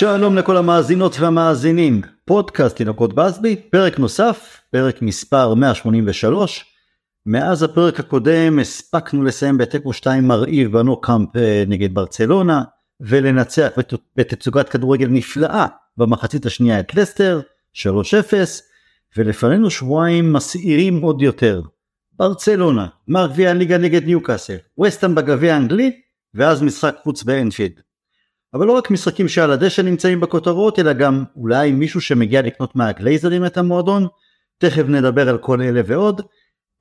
שלום לכל המאזינות והמאזינים, פודקאסט תינוקות בסבי, פרק נוסף, פרק מספר 183. מאז הפרק הקודם הספקנו לסיים בתיקו 2 מרהיב בנוקאמפ אה, נגד ברצלונה, ולנצח בתצוגת כדורגל נפלאה במחצית השנייה את לסטר, 3-0, ולפנינו שבועיים מסעירים עוד יותר. ברצלונה, גמר גביע הליגה נגד ניוקאסל, וסטאם בגביע האנגלי, ואז משחק חוץ באנפילד. אבל לא רק משחקים שעל הדשא נמצאים בכותרות, אלא גם אולי מישהו שמגיע לקנות מהגלייזרים את המועדון, תכף נדבר על כל אלה ועוד.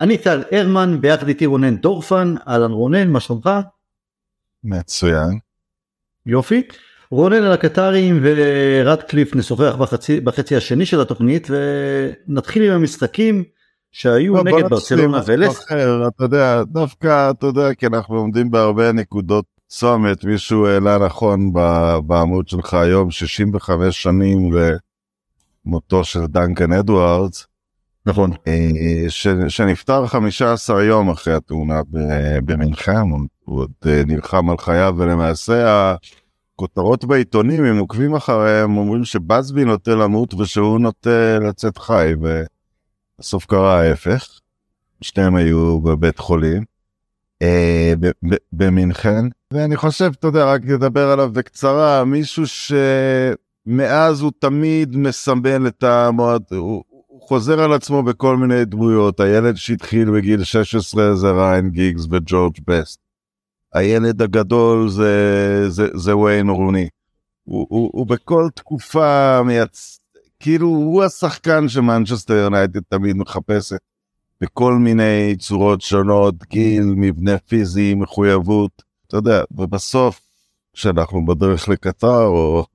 אני טל הרמן, ביחד איתי רונן דורפן, אהלן רונן, מה שלומך? מצוין. יופי. רונן על הקטרים ורדקליף נשוחח בחצי, בחצי השני של התוכנית ונתחיל עם המשחקים שהיו לא, נגד ברצלונה ולס. אתה יודע, דווקא אתה יודע כי אנחנו עומדים בהרבה נקודות צומת, מישהו העלה נכון בעמוד שלך היום 65 שנים למותו של דנקן אדוארדס. נכון. אה, ש, שנפטר 15 יום אחרי התאונה במנחם, הוא עוד אה, נלחם על חייו ולמעשה הכותרות בעיתונים, אם עוקבים אחריהם, אומרים שבאזבי נוטה למות ושהוא נוטה לצאת חי, ובסוף קרה ההפך. שניהם היו בבית חולים. אה, במינכן, ואני חושב, אתה יודע, רק לדבר עליו בקצרה, מישהו שמאז הוא תמיד מסמל את המועד, הוא, הוא חוזר על עצמו בכל מיני דמויות, הילד שהתחיל בגיל 16 זה ריין גיגס וג'ורג' בסט. הילד הגדול זה, זה, זה ויין רוני. הוא, הוא, הוא בכל תקופה מייצ... כאילו הוא השחקן שמנצ'סטר יונייטד תמיד מחפשת. בכל מיני צורות שונות, גיל, מבנה פיזי, מחויבות, אתה יודע, ובסוף, כשאנחנו בדרך לקטר, או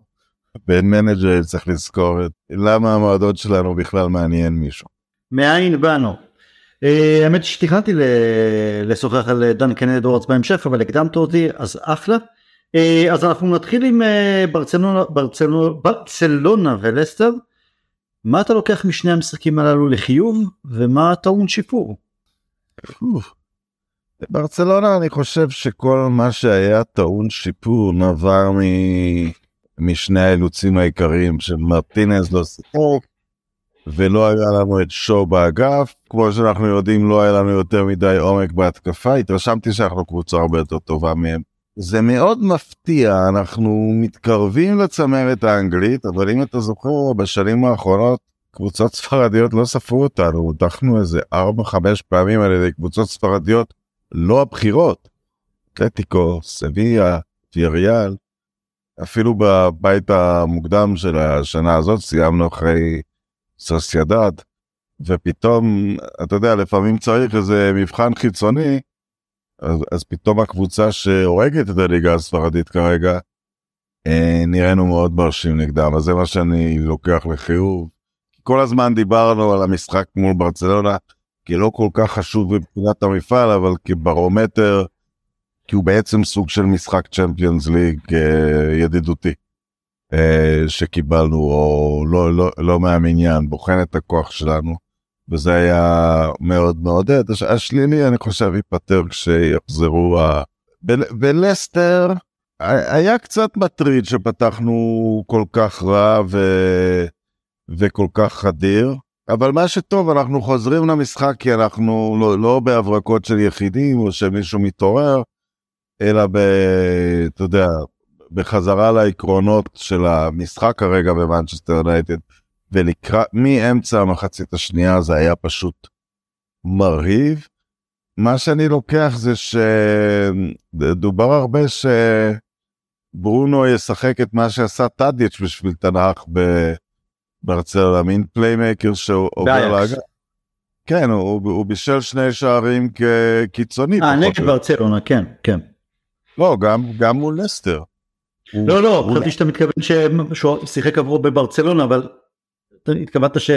בין מנג'ר, צריך לזכור את למה המועדון שלנו בכלל מעניין מישהו. מאין באנו. אה, האמת שתכננתי לשוחח על דן אדוארדס בהמשך, אבל הקדמת אותי, אז אחלה. אה, אז אנחנו נתחיל עם אה, ברצלונה, ברצלונה, ברצלונה ולסטר. מה אתה לוקח משני המשחקים הללו לחיוב ומה טעון שיפור? ברצלונה אני חושב שכל מה שהיה טעון שיפור נבר מ... משני האילוצים העיקריים של מרטינז לא שיחק ולא היה לנו את שואו באגף. כמו שאנחנו יודעים לא היה לנו יותר מדי עומק בהתקפה. התרשמתי שאנחנו קבוצה הרבה יותר טובה מהם זה מאוד מפתיע, אנחנו מתקרבים לצמרת האנגלית, אבל אם אתה זוכר, בשנים האחרונות קבוצות ספרדיות לא ספרו אותנו, הודחנו איזה 4-5 פעמים על ידי קבוצות ספרדיות לא הבחירות. אתלטיקו, סביה, טיריאל, אפילו בבית המוקדם של השנה הזאת סיימנו אחרי סוסיידד, ופתאום, אתה יודע, לפעמים צריך איזה מבחן חיצוני, אז, אז פתאום הקבוצה שהורגת את הליגה הספרדית כרגע, אה, נראינו מאוד מרשים נגדם, אז זה מה שאני לוקח לחיוב. כל הזמן דיברנו על המשחק מול ברצלונה, כי לא כל כך חשוב מבחינת המפעל, אבל כברומטר, כי הוא בעצם סוג של משחק צ'מפיונס ליג אה, ידידותי. אה, שקיבלנו, או לא, לא, לא מהמניין, בוחן את הכוח שלנו. וזה היה מאוד מעודד. השלילי אני חושב ייפטר כשיחזרו ה... בלסטר היה קצת מטריד שפתחנו כל כך רע ו... וכל כך חדיר. אבל מה שטוב אנחנו חוזרים למשחק כי אנחנו לא, לא בהברקות של יחידים או שמישהו מתעורר אלא ב... אתה יודע בחזרה לעקרונות של המשחק כרגע במנצ'סטר יונייטד. ולקראת, מאמצע המחצית השנייה זה היה פשוט מרהיב. מה שאני לוקח זה שדובר הרבה שברונו ישחק את מה שעשה טאדיץ' בשביל תנ"ך ברצלונה, מין פליימקר שהוא עובר לאגף. כן, הוא, הוא בישל שני שערים כקיצוני. אה, נגד ברצלונה, כן, כן. לא, גם, גם מול נסטר. לא, לא, חשבתי שאתה מתכוון שהוא שיחק עבורו בברצלונה, אבל התכוונת ש...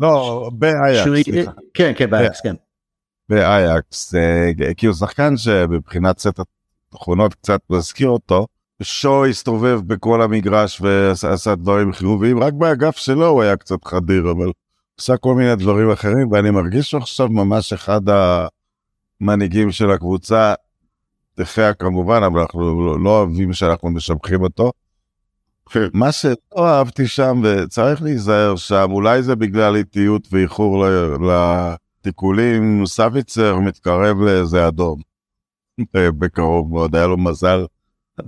לא, באייקס. כן, כן, באייקס, כן. באייקס, כי הוא שחקן שבבחינת סט התכונות קצת מזכיר אותו. שו הסתובב בכל המגרש ועשה דברים חיוביים, רק באגף שלו הוא היה קצת חדיר, אבל עשה כל מיני דברים אחרים, ואני מרגיש שהוא עכשיו ממש אחד המנהיגים של הקבוצה. דחיה כמובן, אבל אנחנו לא אוהבים שאנחנו משבחים אותו. מה שלא אהבתי שם, וצריך להיזהר שם, אולי זה בגלל איטיות ואיחור לתיקולים, סביצר מתקרב לאיזה אדום. בקרוב מאוד, היה לו מזל.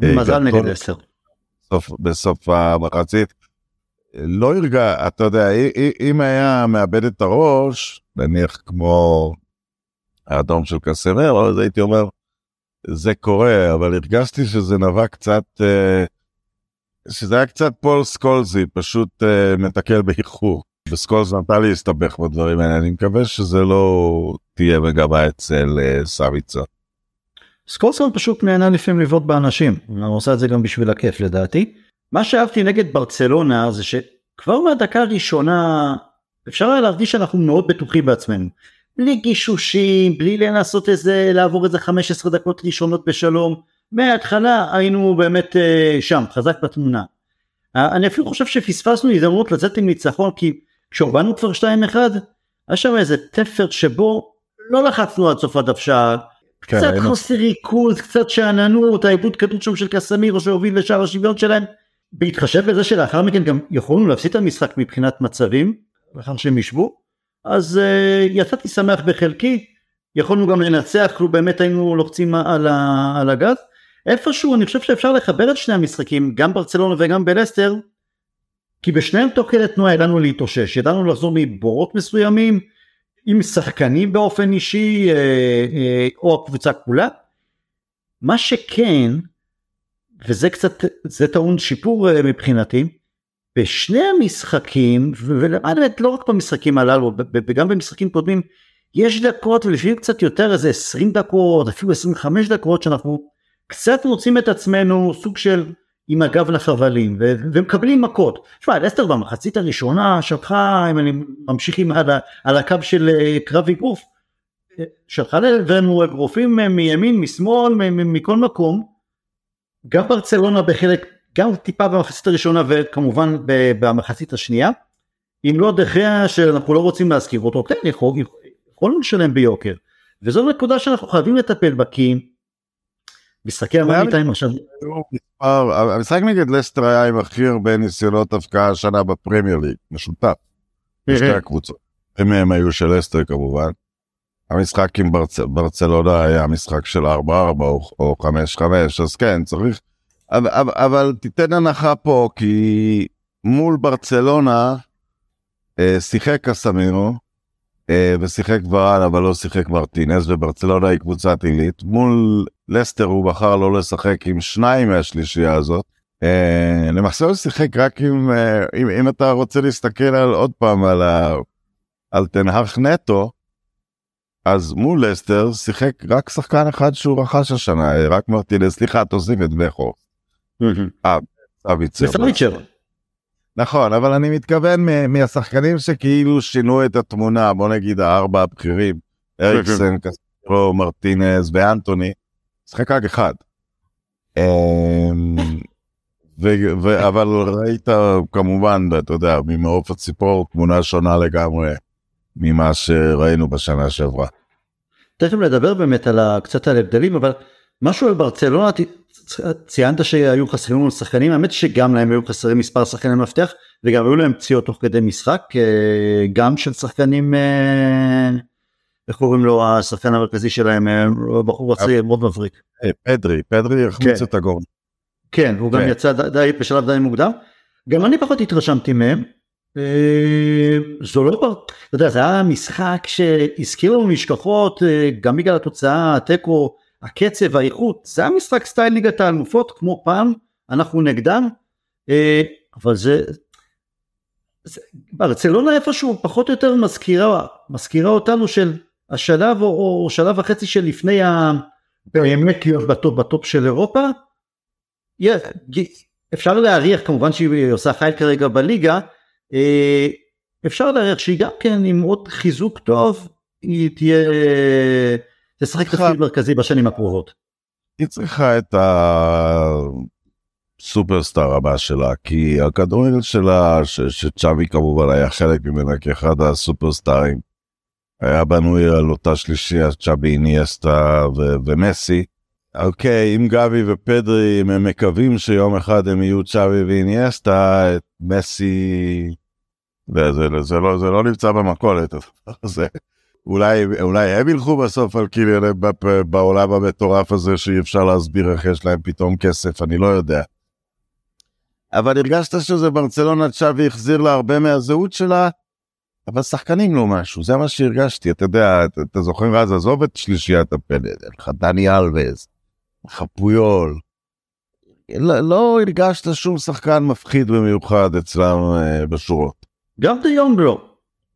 מזל נגד עשר. בסוף המחצית. לא הרגע, אתה יודע, אם היה מאבד את הראש, נניח כמו האדום של קסמר, אז הייתי אומר, זה קורה, אבל הרגשתי שזה נבע קצת, אה, שזה היה קצת פול סקולזי, פשוט אה, מתקל באיחור. וסקולס נתן לי להסתבך בדברים האלה, אני מקווה שזה לא תהיה מגמה אצל אה, סביצה. סקולסון פשוט נהנה לפעמים לבעוט באנשים, הוא עושה את זה גם בשביל הכיף לדעתי. מה שאהבתי נגד ברצלונה זה שכבר מהדקה הראשונה אפשר היה להרגיש שאנחנו מאוד בטוחים בעצמנו. בלי גישושים, בלי לנסות איזה, לעבור איזה 15 דקות ראשונות בשלום. מההתחלה היינו באמת uh, שם, חזק בתמונה. אני אפילו חושב שפספסנו הזדמנות לצאת עם ניצחון, כי כשהובלנו כבר 2-1, היה שם איזה תפר שבו לא לחצנו עד סוף הדוושה, כן, קצת היינו... חוסר ריכוז, קצת שאננות, העיבוד כדור שם של קסמירו שהוביל לשער השוויון שלהם. בהתחשב בזה שלאחר מכן גם יכולנו להפסיד את המשחק מבחינת מצבים, לאחר שהם ישבו, אז uh, יצאתי שמח בחלקי, יכולנו גם לנצח, כאילו באמת היינו לוחצים על, ה, על הגז. איפשהו אני חושב שאפשר לחבר את שני המשחקים, גם ברצלונה וגם בלסטר, כי בשניהם כדי תנועה ידענו להתאושש, ידענו לחזור מבורות מסוימים, עם שחקנים באופן אישי, אה, אה, או הקבוצה כולה. מה שכן, וזה קצת, זה טעון שיפור אה, מבחינתי, בשני המשחקים, ולמעט לא רק במשחקים הללו, וגם במשחקים קודמים, יש דקות ולפעמים קצת יותר, איזה 20 דקות, אפילו 25 דקות, שאנחנו קצת מוצאים את עצמנו סוג של עם הגב לחבלים ו- ומקבלים מכות. תשמע, לסטר במחצית הראשונה שלחה, אם אני ממשיך עם על, על הקו של אה, קרב אגרוף, שלחה לעברנו אגרופים מימין, משמאל, מכל מקום. גם ברצלונה בחלק גם טיפה במחצית הראשונה וכמובן במחצית השנייה. אם לא דחיה שאנחנו לא רוצים להזכיר אותו, כן, יכול, יכולנו לשלם ביוקר. וזו נקודה שאנחנו חייבים לטפל בה כי משחקי המאניטיים עכשיו. המשחק נגד לסטר היה עם הכי הרבה ניסיונות הפקעה השנה בפרמייר ליג, משותף. בשתי הקבוצות. הם היו של לסטר כמובן. המשחק עם ברצלונה היה משחק של 4-4 או 5-5 אז כן צריך אבל, אבל, אבל תיתן הנחה פה, כי מול ברצלונה אה, שיחק קסמירו, אה, ושיחק ורן, אבל לא שיחק מרטינס, וברצלונה היא קבוצת עילית. מול לסטר הוא בחר לא לשחק עם שניים מהשלישייה הזאת. אה, למעשה הוא שיחק רק עם, אה, אם, אם אתה רוצה להסתכל על עוד פעם על, ה, על תנהך נטו, אז מול לסטר שיחק רק שחקן אחד שהוא רכש השנה, רק מרטינס, סליחה, תוסיף את בכור. אה, סביצר. נכון, אבל אני מתכוון מהשחקנים שכאילו שינו את התמונה, בוא נגיד הארבע הבכירים, אריקסן, קסטרו, מרטינז ואנטוני, שחק רק אחד. אמ, אבל ראית כמובן, אתה יודע, ממעוף הציפור תמונה שונה לגמרי ממה שראינו בשנה שעברה. תכף נדבר באמת על קצת על הבדלים, אבל משהו על ברצלונה, ציינת שהיו חסרים לנו שחקנים, האמת שגם להם היו חסרים מספר שחקני מפתח וגם היו להם פציעות תוך כדי משחק, אה, גם של שחקנים, אה, איך קוראים לו השחקן המרכזי שלהם, אה, בחור הצעיר מאוד מבריק. פדרי, פדרי החמיץ כן. את הגורן. כן, הוא גם כן. יצא די, בשלב די מוקדם. גם אני פחות התרשמתי מהם. זו לא, אתה יודע, זה היה משחק שהזכיר לנו נשכחות, גם בגלל התוצאה, התיקו. הקצב, האיכות, זה היה משחק סטייל ליגת האלופות כמו פעם, אנחנו נגדם, אה, אבל זה, זה ברצלונה איפשהו פחות או יותר מזכירה, מזכירה אותנו של השלב או, או שלב וחצי שלפני ה... באמת להיות בטופ, בטופ של אירופה, אפשר להעריך כמובן שהיא עושה חיל כרגע בליגה, אה, אפשר להעריך שהיא גם כן עם עוד חיזוק טוב, היא תהיה תשחק תפקיד מרכזי בשנים הקרובות. היא צריכה את הסופרסטאר הבא שלה כי הכדורגל שלה שצ'אבי כמובן היה חלק ממנה כאחד הסופרסטארים. היה בנוי על אותה שלישייה צ'אבי איניאסטה ו- ומסי אוקיי, אם גבי ופדרי, אם הם מקווים שיום אחד הם יהיו צ'אבי ואיניאסטה, את מסי, זה, זה, זה, לא, זה לא נמצא במכולת, זה, אולי, אולי הם ילכו בסוף על קיליאן בעולם המטורף הזה שאי אפשר להסביר איך יש להם פתאום כסף, אני לא יודע. אבל הרגשת שזה ברצלונה צ'אבי החזיר לה הרבה מהזהות שלה, אבל שחקנים לא משהו, זה מה שהרגשתי, אתה יודע, אתה, אתה זוכר אז, עזוב את שלישיית הפנדל, לך דני אלווז, לך פויול. לא, לא הרגשת שום שחקן מפחיד במיוחד אצלם uh, בשורות. גם דה יונג לא.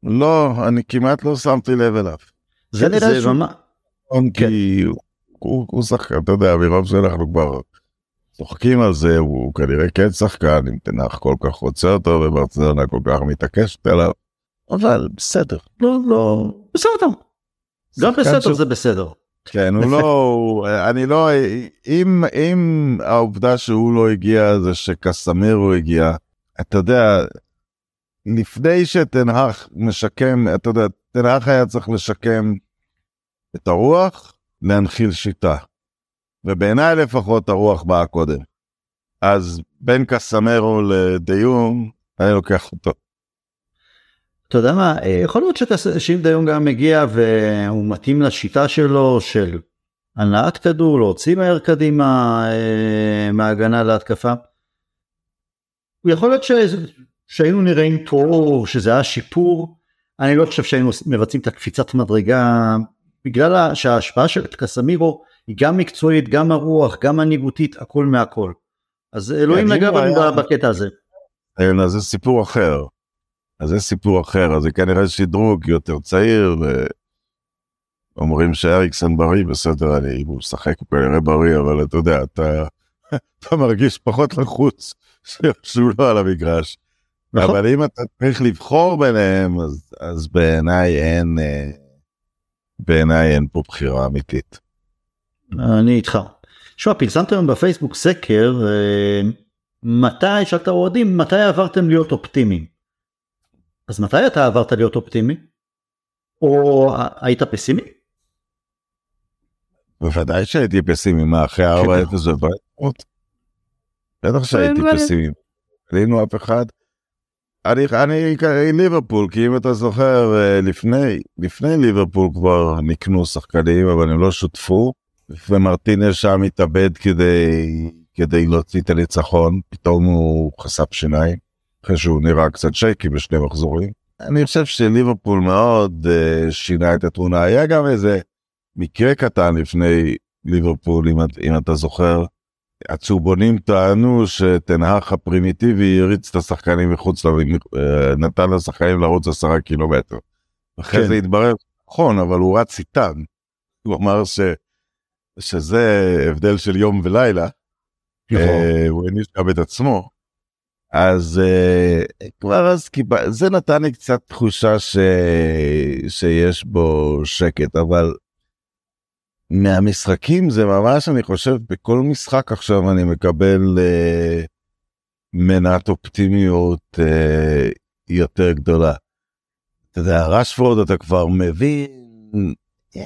לא, אני כמעט לא שמתי לב אליו. זה נראה שהוא... ממש... כי הוא, הוא, הוא שחקן, אתה יודע, מרוב שאנחנו כבר צוחקים על זה, הוא כנראה כן שחקן, אם תנח כל כך רוצה אותו וברצלונה כל כך מתעקשת עליו. אבל בסדר. לא, לא, בסדר. גם בסדר זה בסדר. כן, הוא לא, אני לא, אם, אם העובדה שהוא לא הגיע זה שקסמירו הגיע, אתה יודע, לפני שתנהך משקם, אתה יודע, תנהך היה צריך לשקם את הרוח, להנחיל שיטה. ובעיניי לפחות הרוח באה קודם. אז בין קסמרו לדיום, אני לוקח אותו. אתה יודע מה, אה, יכול להיות שאם דיום גם מגיע והוא מתאים לשיטה שלו של הנעת כדור, להוציא מהר קדימה אה, מהגנה להתקפה. יכול להיות ש... שהיינו נראים טוב, שזה היה שיפור, אני לא חושב שהיינו מבצעים את הקפיצת מדרגה, בגלל שההשפעה של קסמירו היא גם מקצועית, גם הרוח, גם מנהיגותית, הכל מהכל. אז אלוהים נגע בנו בקטע הזה. כן, אז זה סיפור אחר. אז זה סיפור אחר, אז זה כנראה שדרוג יותר צעיר, ואומרים שאריקסון בריא, בסדר, אני, הוא משחק, הוא כנראה בריא, אבל אתה יודע, אתה, אתה מרגיש פחות לחוץ שהוא לא על המגרש. נכון. אבל אם אתה צריך לבחור ביניהם, אז, אז בעיניי אין, אה, בעיניי אין פה בחירה אמיתית. אני איתך. שמע, פרסמתם בפייסבוק סקר, אה, מתי, שאלת אוהדים, מתי עברתם להיות אופטימיים? אז מתי אתה עברת להיות אופטימי? או היית פסימי? בוודאי שהייתי פסימי, מה אחרי 4-0 בבית? בטח שהייתי פסימי. עלינו אף אחד. אני, אני ליברפול, כי אם אתה זוכר, אה, לפני, לפני ליברפול כבר נקנו שחקנים, אבל הם לא שותפו, ומרטינס שם התאבד כדי, כדי להוציא את הניצחון, פתאום הוא חשף שיניים. אחרי שהוא נראה קצת שייקי בשני מחזורים. אני חושב שליברפול מאוד uh, שינה את התמונה. היה גם איזה מקרה קטן לפני ליברפול, אם, אם אתה זוכר. הצהובונים טענו שתנהך הפרימיטיבי הריץ את השחקנים מחוץ, ל... אה, נתן לשחקנים לרוץ עשרה קילומטר. אחרי כן. זה התברר, נכון, אבל הוא רץ איתן. הוא אמר ש... שזה הבדל של יום ולילה. נכון. Uh, הוא העניש גם את עצמו. אז uh, כבר אז קיבל, זה נתן לי קצת תחושה ש... שיש בו שקט, אבל מהמשחקים זה ממש, אני חושב, בכל משחק עכשיו אני מקבל uh, מנת אופטימיות uh, יותר גדולה. אתה יודע, רשפורד אתה כבר מבין, yeah.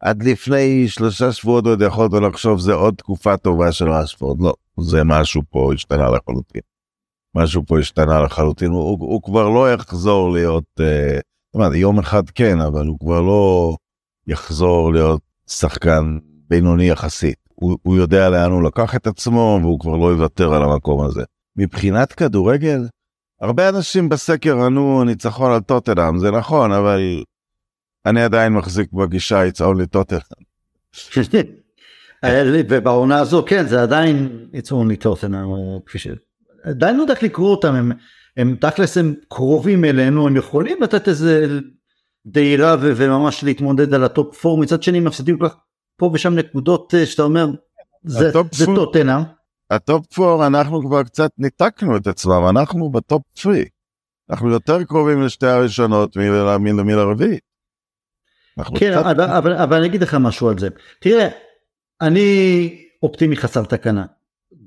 עד לפני שלושה שבועות עוד יכולת לחשוב זה עוד תקופה טובה של רשפורד, לא, זה משהו פה השתנה לחלוטין. משהו פה השתנה לחלוטין, הוא, הוא, הוא כבר לא יחזור להיות, אה, אומרת, יום אחד כן, אבל הוא כבר לא יחזור להיות שחקן בינוני יחסית. הוא, הוא יודע לאן הוא לקח את עצמו והוא כבר לא יוותר על המקום הזה. מבחינת כדורגל, הרבה אנשים בסקר ענו ניצחון על טוטנאם, זה נכון, אבל אני עדיין מחזיק בגישה it's only טוטנאם. ובעונה הזו כן זה עדיין it's only טוטנאם כפי ש... עדיין לא יודע איך לקרוא אותם, הם, הם תכלס הם קרובים אלינו, הם יכולים לתת איזה דהירה ו- וממש להתמודד על הטופ 4, מצד שני מפסידים כל כך פה ושם נקודות אה, שאתה אומר, זה, זה טוטנהאם. הטופ 4 אנחנו כבר קצת ניתקנו את עצמנו, אנחנו בטופ 3. אנחנו יותר קרובים לשתי הראשונות מלרביעי. כן, קצת... אבל, אבל, אבל אני אגיד לך משהו על זה. תראה, אני אופטימי חסר תקנה.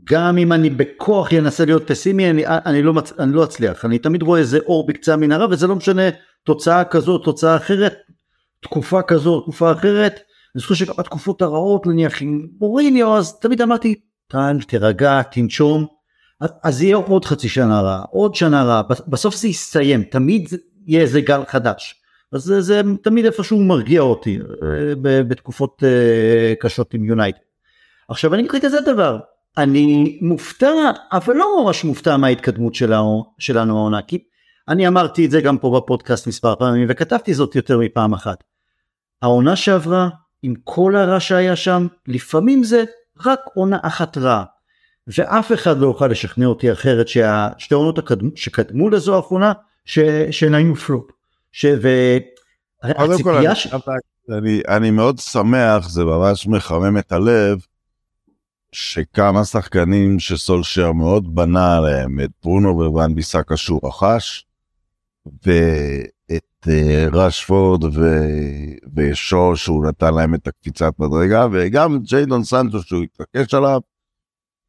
גם אם אני בכוח אנסה להיות פסימי אני, אני, לא, מצ... אני לא אצליח. אני תמיד רואה איזה אור בקצה המנהרה וזה לא משנה תוצאה כזו תוצאה אחרת תקופה כזו תקופה אחרת. אני זוכר שגם בתקופות הרעות נניח עם מוריניו אז תמיד אמרתי טל תירגע תנשום. אז יהיה עוד חצי שנה רע עוד שנה רע בסוף זה יסתיים תמיד יהיה איזה גל חדש. אז זה, זה תמיד איפשהו מרגיע אותי אה, בתקופות אה, קשות עם יונייטד. עכשיו אני אגיד כזה דבר אני מופתע אבל לא ממש מופתע מההתקדמות שלנו שלנו העונה כי אני אמרתי את זה גם פה בפודקאסט מספר פעמים וכתבתי זאת יותר מפעם אחת. העונה שעברה עם כל הרע שהיה שם לפעמים זה רק עונה אחת רעה ואף אחד לא יוכל לשכנע אותי אחרת שהשתי עונות שקדמו לזו האחרונה שהן היו פלופ. והציפייה ש... אני, אני מאוד שמח זה ממש מחמם את הלב שכמה שחקנים שסולשר מאוד בנה עליהם את ברונו וואן ביסקה שהוא רכש ואת אה, רשפורד ושו שהוא נתן להם את הקפיצת מדרגה וגם ג'יידון סנטו שהוא התעקש עליו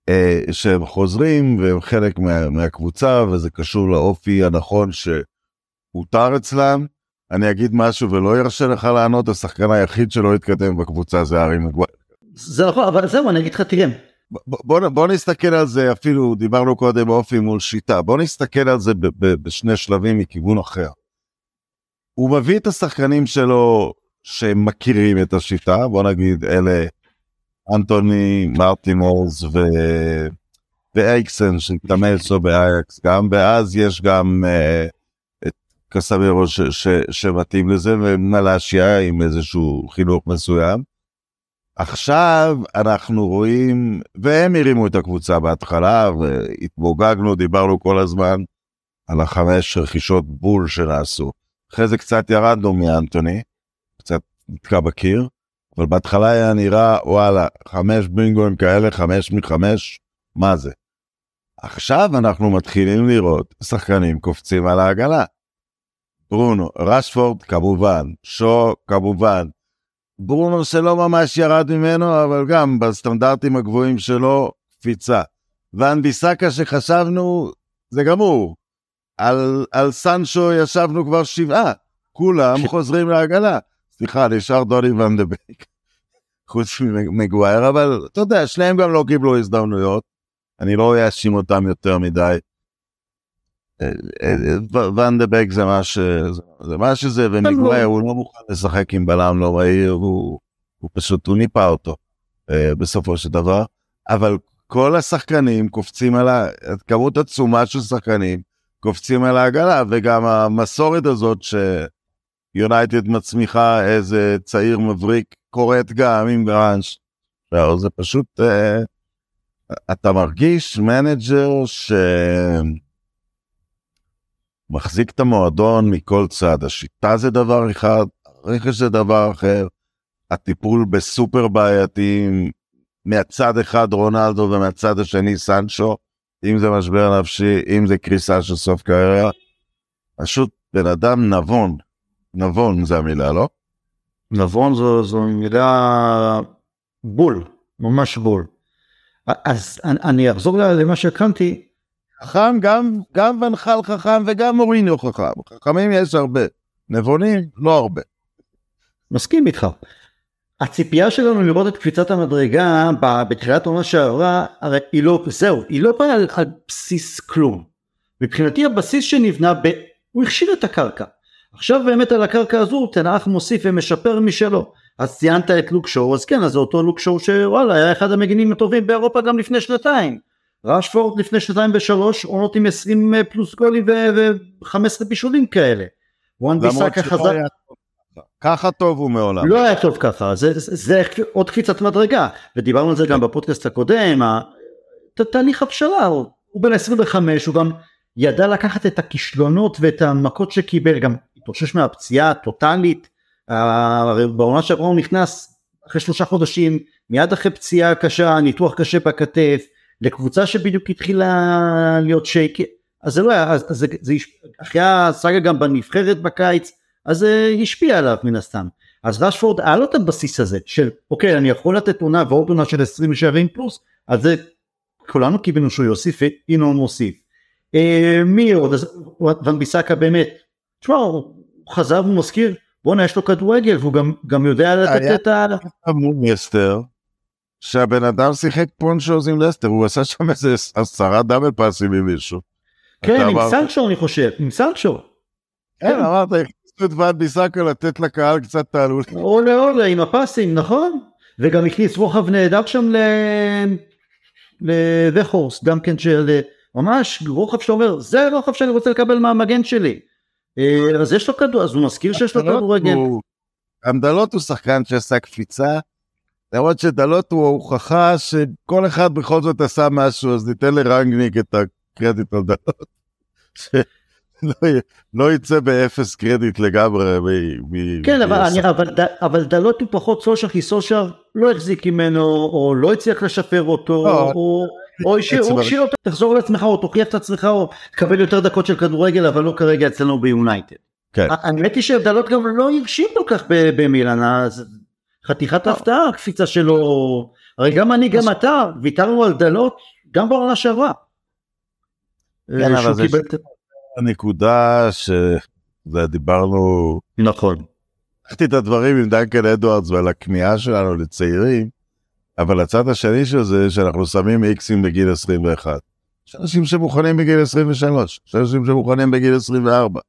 אה, שהם חוזרים והם חלק מה, מהקבוצה וזה קשור לאופי הנכון שהותר אצלם. אני אגיד משהו ולא ירשה לך לענות השחקן היחיד שלא התקדם בקבוצה זה ארי מגווייר. זה נכון אבל זהו אני אגיד לך תראה. בוא, בוא נסתכל על זה אפילו דיברנו קודם אופי מול שיטה בוא נסתכל על זה ב, ב, בשני שלבים מכיוון אחר. הוא מביא את השחקנים שלו שמכירים את השיטה בוא נגיד אלה אנטוני מרטינורס ו... ואקסן שהתאמן אצלו באייקס גם ואז יש גם uh, את קסמירו ש... ש... שמתאים לזה ומלאשיה עם איזשהו חינוך מסוים. עכשיו אנחנו רואים והם הרימו את הקבוצה בהתחלה והתמוגגנו דיברנו כל הזמן על החמש רכישות בול שנעשו. אחרי זה קצת ירדנו מאנטוני קצת נתקע בקיר. אבל בהתחלה היה נראה וואלה חמש בינגוים כאלה חמש מחמש מה זה. עכשיו אנחנו מתחילים לראות שחקנים קופצים על העגלה. ברונו, רשפורד כמובן, שו כמובן. ברונו שלא ממש ירד ממנו אבל גם בסטנדרטים הגבוהים שלו קפיצה. ואן ביסקה שחשבנו זה גמור. על, על סנצ'ו ישבנו כבר שבעה, כולם ש... חוזרים לעגלה. סליחה, נשאר ואן דה בייק, חוץ ממגווייר, אבל אתה יודע, שניהם גם לא קיבלו הזדמנויות, אני לא אאשים אותם יותר מדי. בייק זה מה זה מה שזה, ומגווייר הוא לא מוכן לשחק עם בלם לא מהיר, הוא, הוא פשוט, הוא ניפה אותו אה, בסופו של דבר, אבל כל השחקנים קופצים על ה... כמות עצומה של שחקנים קופצים על העגלה, וגם המסורת הזאת ש... יונייטד מצמיחה איזה צעיר מבריק קורה גם עם גרנאצ'ו. זה פשוט, אה, אתה מרגיש מנג'ר שמחזיק את המועדון מכל צד. השיטה זה דבר אחד, הרכש זה דבר אחר, הטיפול בסופר בעייתיים, מהצד אחד רונלדו ומהצד השני סנצ'ו, אם זה משבר נפשי, אם זה קריסה של סוף קריירה, פשוט בן אדם נבון. נבון זה המילה, לא? נבון זו, זו מילה בול, ממש בול. אז אני אחזור למה שהקמתי. חכם גם, גם ונחל חכם וגם מוריניו חכם. חכמים יש הרבה, נבונים לא הרבה. מסכים איתך. הציפייה שלנו לראות את קפיצת המדרגה בתחילת עונה שעברה, הרי היא לא, זהו, היא לא באה על, על בסיס כלום. מבחינתי הבסיס שנבנה, ב... הוא הכשיר את הקרקע. עכשיו באמת על הקרקע הזו תנח מוסיף ומשפר משלו אז ציינת את לוק שואו אז כן אז זה אותו לוק שואו שוואלה היה אחד המגינים הטובים באירופה גם לפני שנתיים ראשפורד לפני שנתיים ושלוש עונות עם 20 פלוס גולים ו-15 בישולים כאלה. וואן ביסאקה חזר. ככה טוב הוא מעולם. לא היה טוב ככה זה, זה, זה עוד קפיצת מדרגה ודיברנו על זה גם בפודקאסט הקודם תהליך הבשלה הוא בן 25 הוא גם ידע לקחת את הכישלונות ואת המכות שקיבל גם התאושש מהפציעה הטוטאלית, בעונה שעברה הוא נכנס אחרי שלושה חודשים, מיד אחרי פציעה קשה, ניתוח קשה בכתף, לקבוצה שבדיוק התחילה להיות שייקי, אז זה לא היה, אז זה, זה אחרי הסאגה גם בנבחרת בקיץ, אז זה השפיע עליו מן הסתם. אז רשפורד היה לו את הבסיס הזה של אוקיי אני יכול לתת עונה ועוד עונה של 20 שערים פלוס, אז זה כולנו קיבלנו שהוא יוסיף, הנה הוא מוסיף. אה, מי עוד? ון ביסקה באמת תשמע, הוא חזר ומזכיר, בואנה יש לו כדורגל והוא גם, גם יודע לתת היה- את ה... מונסטר, שהבן אדם שיחק פונצ'וז עם לסטר, הוא עשה שם איזה עשרה דאבל פאסים עם מישהו. כן, עם סנצ'ו אני חושב, עם סנצ'ו. כן, אמרת, הכניסו את ועד ביסאקה לתת לקהל קצת תעלול. עולה עולה עם הפסים, נכון? וגם הכניס רוחב נהדר שם ל... לווכורס, גם כן של... ממש רוחב שאומר, זה הרוחב שאני רוצה לקבל מהמגן שלי. אה, אז יש לו כדור, אז הוא מזכיר שיש לו כדורגל. הוא- גם דלות הוא שחקן שעשה קפיצה, למרות שדלות הוא ההוכחה שכל אחד בכל זאת עשה משהו, אז ניתן לרנגניק את הקרדיט על דלות. שלא י- לא יצא באפס קרדיט לגמרי. מ- מ- כן, אבל, מ- אני, אבל, ד- אבל דלות הוא פחות סולשיאר, כי סולשיאר לא החזיק ממנו, או לא הצליח לשפר אותו, לא, או, או השאיר אותו, תחזור לעצמך, או תוכיח את עצמך, או תקבל יותר דקות של כדורגל, אבל לא כרגע אצלנו ביונייטד. כן. האמת היא שדלות גם לא הרשים כל כך במילאן, חתיכת לא. הפתעה הקפיצה שלו, הרי גם אני, גם אתה, ויתרנו על דלות, גם בעונה שעברה. כן, אה, אבל זה הנקודה שדיברנו, נכון. לקחתי את הדברים עם דנקן אדוארדס ועל הכמיהה שלנו לצעירים, אבל הצד השני של זה שאנחנו שמים איקסים בגיל 21. יש אנשים שמוכנים בגיל 23, יש אנשים שמוכנים בגיל 24.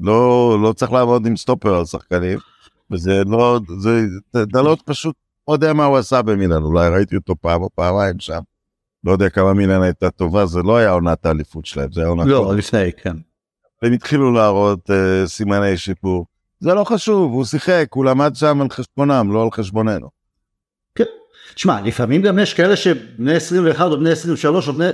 לא, לא צריך לעבוד עם סטופר על שחקנים, וזה לא, זה, דלות פשוט לא יודע מה הוא עשה במילן, אולי ראיתי אותו פעם או פעמיים שם. לא יודע כמה מילן הייתה טובה, זה לא היה עונת האליפות שלהם, זה היה עונת... לא, לפני, כן. והם התחילו להראות uh, סימני שיפור. זה לא חשוב, הוא שיחק, הוא למד שם על חשבונם, לא על חשבוננו. תשמע, לפעמים גם יש כאלה שבני 21 או בני 23 או בני...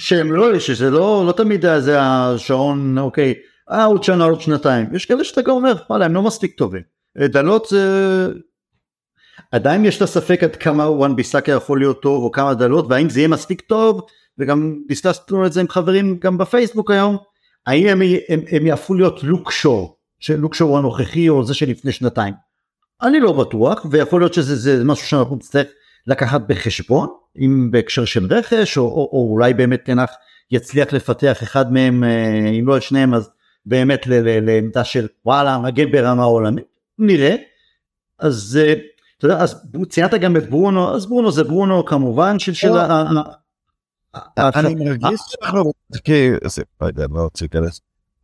שהם לא, שזה לא, לא תמיד זה השעון, אוקיי, אה עוד שנה עוד שנתיים, יש כאלה שאתה גם אומר, וואלה הם לא מספיק טובים. אה, דלות זה... עדיין יש את הספק עד כמה וואן ביסאקה יכול להיות טוב או כמה דלות והאם זה יהיה מספיק טוב וגם דיסקסנו את זה עם חברים גם בפייסבוק היום האם הם, הם, הם יהפכו להיות לוק שור שלוק שור הנוכחי או זה שלפני שנתיים? אני לא בטוח ויכול להיות שזה זה משהו שאנחנו נצטרך לקחת בחשבון אם בהקשר של רכש או, או, או אולי באמת תנח יצליח לפתח אחד מהם אה, אם לא את שניהם אז באמת לעמדה של וואלה מגן ברמה עולמית נראה אז אה, אתה יודע אז ציינת גם את ברונו אז ברונו זה ברונו כמובן של של ה- אני מרגיש שאנחנו... לא יודע, אני לא.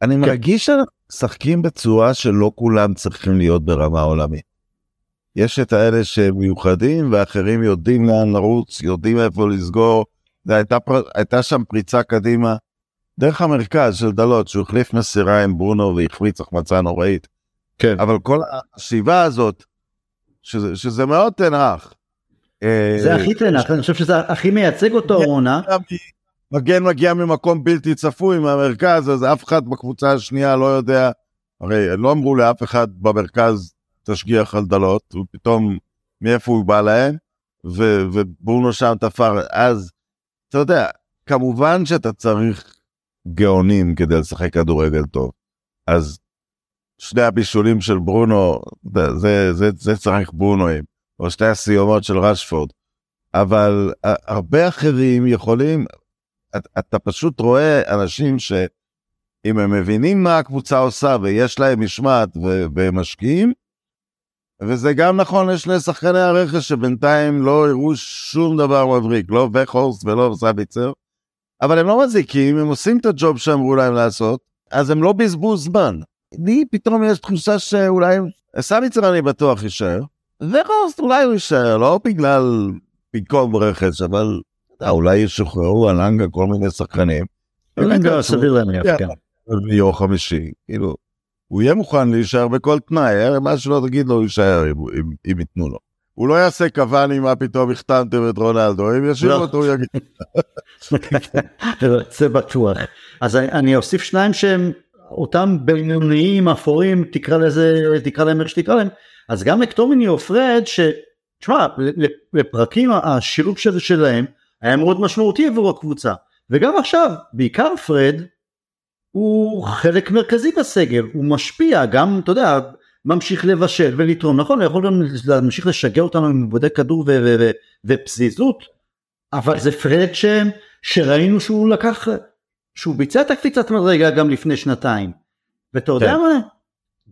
אני מרגיש שאנחנו משחקים בצורה שלא כולם צריכים להיות ברמה עולמית. יש את האלה שהם מיוחדים ואחרים יודעים לאן לרוץ, יודעים איפה לסגור. הייתה, פר... הייתה שם פריצה קדימה דרך המרכז של דלות שהוא החליף מסירה עם ברונו והחמיץ החמצה נוראית. כן. אבל כל השאיבה הזאת, שזה, שזה מאוד תנח. זה הכי תנח אני חושב שזה הכי מייצג אותו העונה מגן מגיע ממקום בלתי צפוי מהמרכז, אז אף אחד בקבוצה השנייה לא יודע, הרי לא אמרו לאף אחד במרכז תשגיח על דלות, הוא פתאום מאיפה הוא בא להם, ו- וברונו שם תפר, אז אתה יודע, כמובן שאתה צריך גאונים כדי לשחק כדורגל טוב, אז שני הבישולים של ברונו, זה, זה, זה, זה צריך ברונואים, או שתי הסיומות של רשפורד, אבל אה, הרבה אחרים יכולים, אתה, אתה פשוט רואה אנשים שאם הם מבינים מה הקבוצה עושה ויש להם משמעת והם משקיעים, וזה גם נכון לשני שחקני הרכש שבינתיים לא הראו שום דבר מבריק, לא וכורסט ולא סביצר, אבל הם לא מזיקים, הם עושים את הג'וב שאמרו להם לעשות, אז הם לא בזבוז זמן. לי פתאום יש תחושה שאולי סביצר אני בטוח יישאר, וכורסט אולי הוא יישאר, לא בגלל פיקום רכש, אבל יודע, אולי ישוחררו על אנגה כל מיני שחקנים. אלנגה סביר להניח כן. כן. ביום חמישי, כאילו, הוא יהיה מוכן להישאר בכל תנאי, אה, מה שלא תגיד לו, הוא יישאר אם, ייתנו לו. הוא לא יעשה קוואני מה פתאום החתמתם את רונלדו, אם ישאירו לא. אותו הוא יגיד. זה בטוח. אז אני- אני אוסיף שניים שהם אותם בינוניים אפורים תקרא לזה תקרא להם איך שתקרא להם אז גם מקטומיני או פרד שתשמע לפרקים השילוב של שלהם היה מאוד משמעותי עבור הקבוצה. וגם עכשיו בעיקר פרד הוא חלק מרכזי בסגל הוא משפיע גם אתה יודע ממשיך לבשל ולתרום נכון הוא יכול גם להמשיך לשגע אותנו עם עיבודי כדור ופזיזות אבל זה פרד ש... שראינו שהוא לקח, שהוא ביצע את הקפיצת מדרגה גם לפני שנתיים. ואתה יודע כן. מה?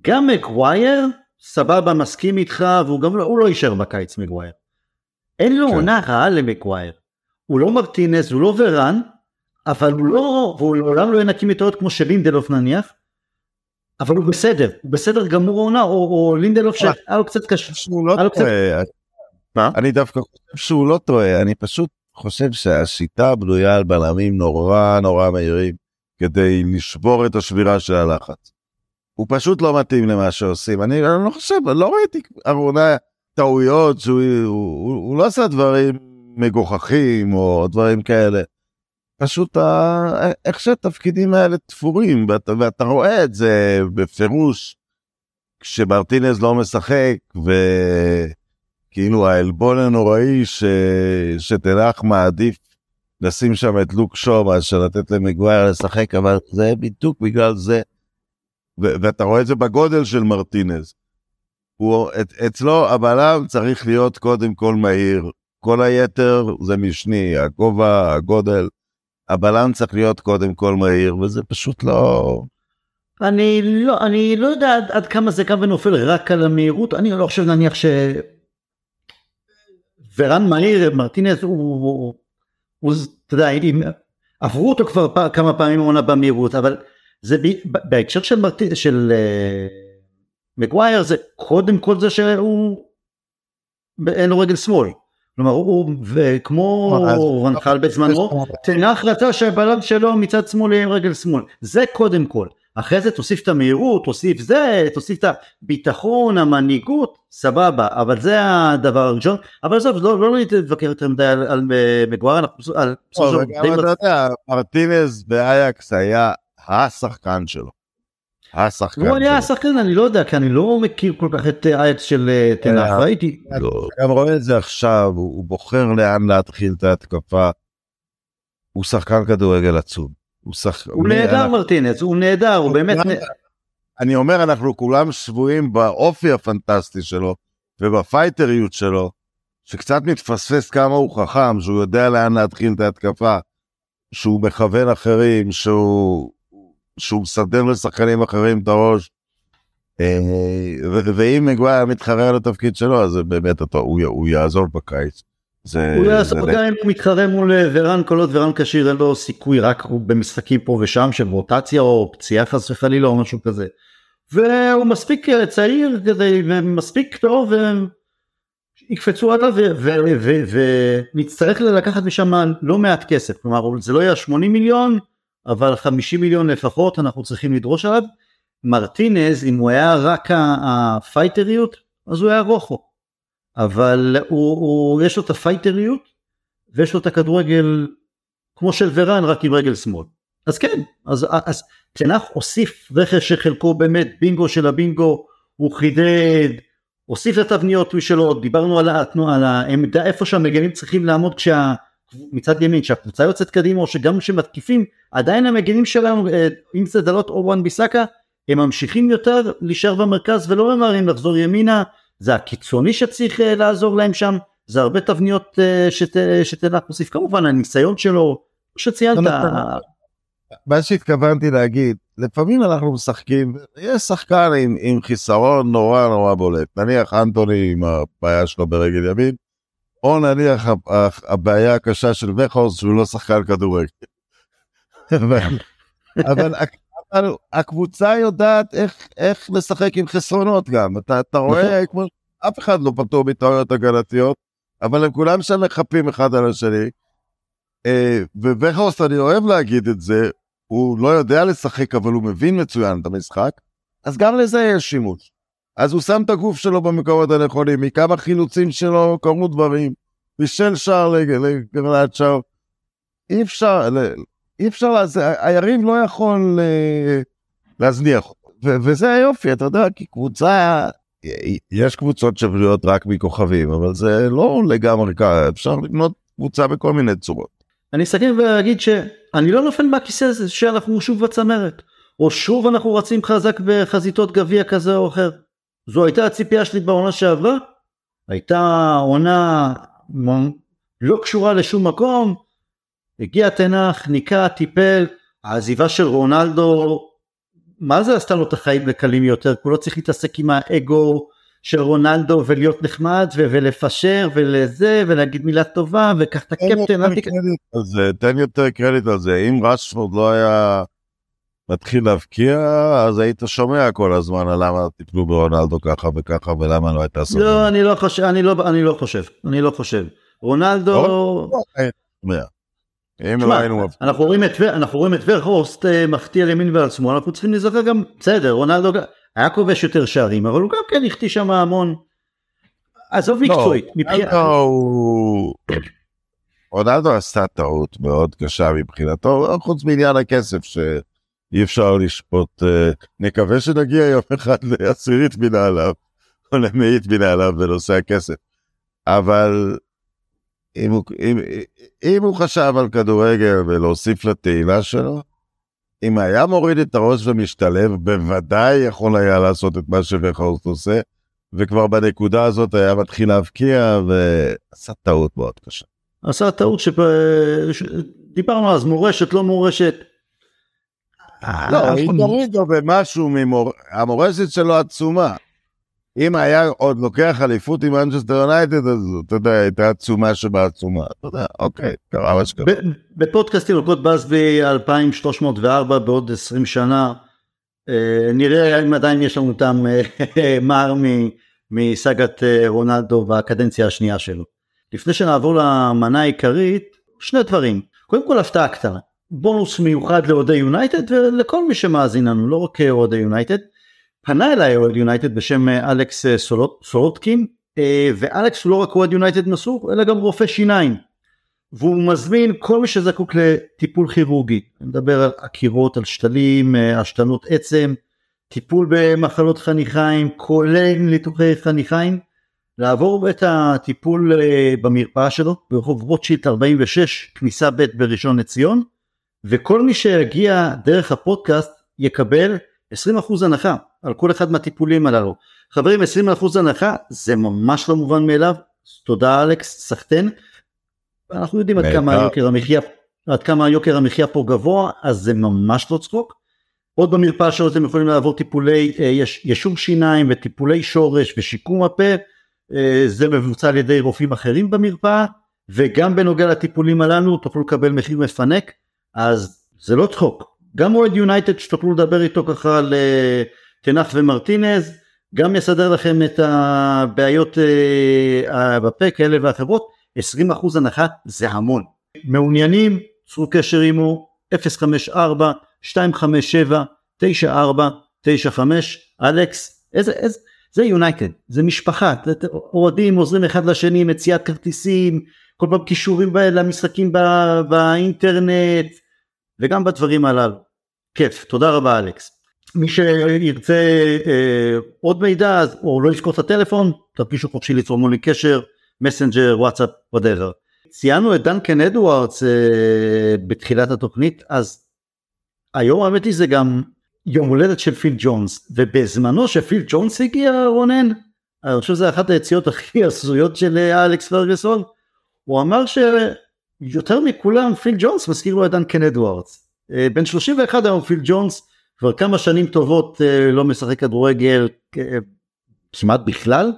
גם מגווייר סבבה, מסכים איתך, והוא גם לא, הוא לא יישאר בקיץ מגווייר. אין לו כן. עונה רעה למגווייר. הוא לא מרטינס, הוא לא ורן, אבל הוא לא, והוא לעולם לא ינקים מטעות כמו שלינדלוף נניח, אבל הוא בסדר, הוא בסדר גמור העונה, או, או לינדלוף שהיה לו קצת קשה. שהוא לא טועה. מה? אני דווקא חושב שהוא לא טועה, אני פשוט חושב שהשיטה בנויה על בלמים נורא נורא מהירים כדי לשבור את השבירה של הלחץ. הוא פשוט לא מתאים למה שעושים, אני אני לא חושב, לא ראיתי ארונה טעויות שהוא הוא, הוא, הוא לא עשה דברים מגוחכים או דברים כאלה. פשוט ה... איך שהתפקידים האלה תפורים ואתה, ואתה רואה את זה בפירוש כשמרטינז לא משחק וכאילו העלבון הנוראי ש... שתנח מעדיף לשים שם את לוק שו מאשר לתת למגווייר לשחק אבל זה בדיוק בגלל זה. ו... ואתה רואה את זה בגודל של מרטינז. הוא, את, אצלו הבלם צריך להיות קודם כל מהיר, כל היתר זה משני, הגובה, הגודל, הבלם צריך להיות קודם כל מהיר, וזה פשוט לא... אני לא, אני לא יודע עד, עד כמה זה קם ונופל רק על המהירות, אני לא חושב נניח ש... ורן מהיר, מרטינז הוא, הוא, הוא, אתה יודע, אם- עברו אותו כבר פ, כמה פעמים עונה במהירות, אבל זה בהקשר של, מרט... של uh, מגווייר זה קודם כל זה שהוא אין לו רגל שמאל. כלומר הוא, וכמו אז- רנחל בזמנו, תנח רצה שהבלם שלו מצד שמאל יהיה עם רגל שמאל, זה קודם כל. אחרי זה תוסיף את המהירות, תוסיף זה, תוסיף את הביטחון, המנהיגות, סבבה, אבל זה הדבר הראשון. אבל עזוב, לא, לא להתווכח יותר מדי על, על מגואר, אנחנו על בסופו של דבר וגם די אתה יודע, מרטינז באייקס היה השחקן שלו. השחקן הוא היה שלו. השחקן, אני לא יודע, כי אני לא מכיר כל כך את האייטס של אה, תנח, אה, ראיתי. גם רואה את זה עכשיו, הוא בוחר לאן להתחיל את ההתקפה. הוא שחקן כדורגל עצום. הוא שחק... הוא נהדר אנחנו- מרטינז, הוא נהדר, הוא באמת, כולם- אני אומר, אנחנו כולם שבויים באופי הפנטסטי שלו ובפייטריות שלו, שקצת מתפספס כמה הוא חכם, שהוא יודע לאן להתחיל את ההתקפה, שהוא מכוון אחרים, שהוא, שהוא מסדר לשחקנים אחרים את הראש. אה, ואם מגווייר מתחרה על התפקיד שלו, אז באמת, הוא, הוא יעזור בקיץ. זה, הוא יעזור גם אם הוא מתחרה מול אה, ורן כל עוד ורן כשיר אין לו סיכוי רק במשחקים פה ושם של רוטציה או פציעה חס וחלילה או משהו כזה. והוא מספיק אה, צעיר כדי ומספיק טוב ויקפצו עליו ו- ו- ו- ונצטרך לקחת משם לא מעט כסף כלומר זה לא יהיה 80 מיליון אבל 50 מיליון לפחות אנחנו צריכים לדרוש עליו. מרטינז אם הוא היה רק הפייטריות אז הוא היה רוחו. אבל הוא, הוא יש לו את הפייטריות ויש לו את הכדורגל כמו של ורן רק עם רגל שמאל. אז כן, אז, אז תנח הוסיף רכש שחלקו באמת בינגו של הבינגו, הוא חידד, הוסיף את התבניות שלו, דיברנו על, התנועה, על העמדה איפה שהמגנים צריכים לעמוד כשה... מצד ימין שהקבוצה יוצאת קדימה או שגם כשמתקיפים עדיין המגנים שלנו אה, אם זה דלות או וואן ביסאקה הם ממשיכים יותר להישאר במרכז ולא ממהרים לחזור ימינה זה הקיצוני שצריך אה, לעזור להם שם זה הרבה תבניות אה, שת, שתנח מוסיף כמובן הניסיון שלו שציינת לא, לא, לא. מה שהתכוונתי להגיד, לפעמים אנחנו משחקים, יש שחקן עם, עם חיסרון נורא נורא בולט, נניח אנטוני עם הבעיה שלו ברגל ימין, או נניח הבעיה הקשה של וכורס שהוא לא שחקן כדורגל. אבל, אבל, אבל הקבוצה יודעת איך, איך לשחק עם חסרונות גם, אתה, אתה רואה כמו אף אחד לא פטור מטעויות הגנתיות, אבל הם כולם שם מחפים אחד על השני. אה, ובכורסט אני אוהב להגיד את זה, הוא לא יודע לשחק אבל הוא מבין מצוין את המשחק, אז גם לזה יש שימוש. אז הוא שם את הגוף שלו במקומות הנכונים, מכמה חילוצים שלו קרו דברים, בישל שער לגרנט שער. אי אפשר, אי אפשר, לזה, היריב לא יכול אה, להזניח אותו. ו- וזה היופי, אתה יודע, כי קבוצה, יש קבוצות שבנויות רק מכוכבים, אבל זה לא לגמרי ככה, אפשר לבנות קבוצה בכל מיני צורות. אני אסכם ואגיד שאני לא נופל מהכיסא הזה שאנחנו שוב בצמרת או שוב אנחנו רצים חזק בחזיתות גביע כזה או אחר. זו הייתה הציפייה שלי בעונה שעברה הייתה עונה לא קשורה לשום מקום הגיע תנח ניקה טיפל העזיבה של רונלדו מה זה עשתה לו את החיים לקלים יותר? הוא לא צריך להתעסק עם האגו של רונלדו ולהיות נחמד ו- ולפשר ולזה ולהגיד מילה טובה וקח את הקפטן. תן יותר קרדיט על זה, אם רשפורד לא היה מתחיל להבקיע, אז היית שומע כל הזמן על למה טיפלו ברונלדו ככה וככה ולמה לא הייתה סבבה. לא, אני לא חושב, אני לא, אני לא חושב, אני לא חושב. רונלדו, לא, אם לא היינו... אנחנו רואים את אנחנו רואים את ורכורסט אה, מחטיא על ימין ועל שמאל, אנחנו צריכים להיזכר גם, בסדר, רונלדו היה כובש יותר שערים, אבל הוא גם כן החטיא שם המון. עזוב מקצועית, מבחינת... רונלדו עשה טעות מאוד קשה מבחינתו, חוץ מעניין הכסף שאי אפשר לשפוט. אה, נקווה שנגיע יום אחד לעשירית מנהליו, או למאית מנהליו בנושא הכסף. אבל אם הוא, אם, אם הוא חשב על כדורגל ולהוסיף לתהילה שלו, אם היה מוריד את הראש ומשתלב, בוודאי יכול היה לעשות את מה שווכהורסט עושה, וכבר בנקודה הזאת היה מתחיל להבקיע, ועשה טעות מאוד קשה. עשה טעות שדיברנו אז מורשת לא מורשת. לא, אה, אם תורידו במשהו ממור... המורשת שלו עצומה. אם היה עוד לוקח אליפות עם מנצ'סטר יונייטד, אז אתה יודע, הייתה עצומה שבעצומה. אתה יודע, אוקיי, קרה מה שקרה. בפודקאסטים על קוד בסבי 2304 בעוד 20 שנה אה, נראה אם עדיין יש לנו טעם אה, מר מסאגת אה, רונלדו והקדנציה השנייה שלו. לפני שנעבור למנה העיקרית שני דברים קודם כל הפתעה קטנה בונוס מיוחד לאוהדי יונייטד ולכל מי שמאזין לנו לא רק אוהדי יונייטד. פנה אליי אוהד יונייטד בשם אה, אלכס אה, סולוט- סולוטקין אה, ואלכס הוא לא רק אוהד יונייטד מסור אלא גם רופא שיניים. והוא מזמין כל מי שזקוק לטיפול כירורגי, אני מדבר על עקירות, על שתלים, השתלות עצם, טיפול במחלות חניכיים, כולל ניתוחי חניכיים, לעבור את הטיפול אה, במרפאה שלו ברחוב רוטשילד 46, כניסה ב' בראשון לציון, וכל מי שיגיע דרך הפודקאסט יקבל 20% הנחה על כל אחד מהטיפולים הללו. חברים 20% הנחה זה ממש לא מובן מאליו, תודה אלכס, סחטיין. אנחנו יודעים עד. כמה יוקר המחיה, עד כמה יוקר המחיה פה גבוה, אז זה ממש לא צחוק. עוד במרפאה שלו אתם יכולים לעבור טיפולי אה, יש, ישור שיניים וטיפולי שורש ושיקום הפה, אה, זה מבוצע על ידי רופאים אחרים במרפאה, וגם בנוגע לטיפולים הללו תוכלו לקבל מחיר מפנק, אז זה לא צחוק. גם אוהד יונייטד שתוכלו לדבר איתו ככה על אה, תנח ומרטינז, גם יסדר לכם את הבעיות אה, בפה כאלה ואחרות, 20% הנחה זה המון. מעוניינים? צרו קשר עמו 054 257 9495 אלכס איזה איזה זה יונייטד זה משפחה. אוהדים עוזרים אחד לשני מציאת כרטיסים כל פעם קישורים למשחקים ב- באינטרנט וגם בדברים הללו. כיף. תודה רבה אלכס מי שירצה אה, עוד מידע אז, או לא יזכור את הטלפון תרגישו חופשי ליצור מולי קשר מסנג'ר וואטסאפ whatever. ציינו את דנקן אדוארדס אה, בתחילת התוכנית אז היום האמת היא זה גם יום הולדת של פיל ג'ונס ובזמנו שפיל ג'ונס הגיע רונן אני חושב שזה אחת היציאות הכי הזויות של אה, אלכס פרגוסון הוא אמר שיותר מכולם פיל ג'ונס מזכיר לו את דנקן אדוארדס אה, בן 31 היום פיל ג'ונס כבר כמה שנים טובות אה, לא משחק כדורגל אה, כמעט בכלל.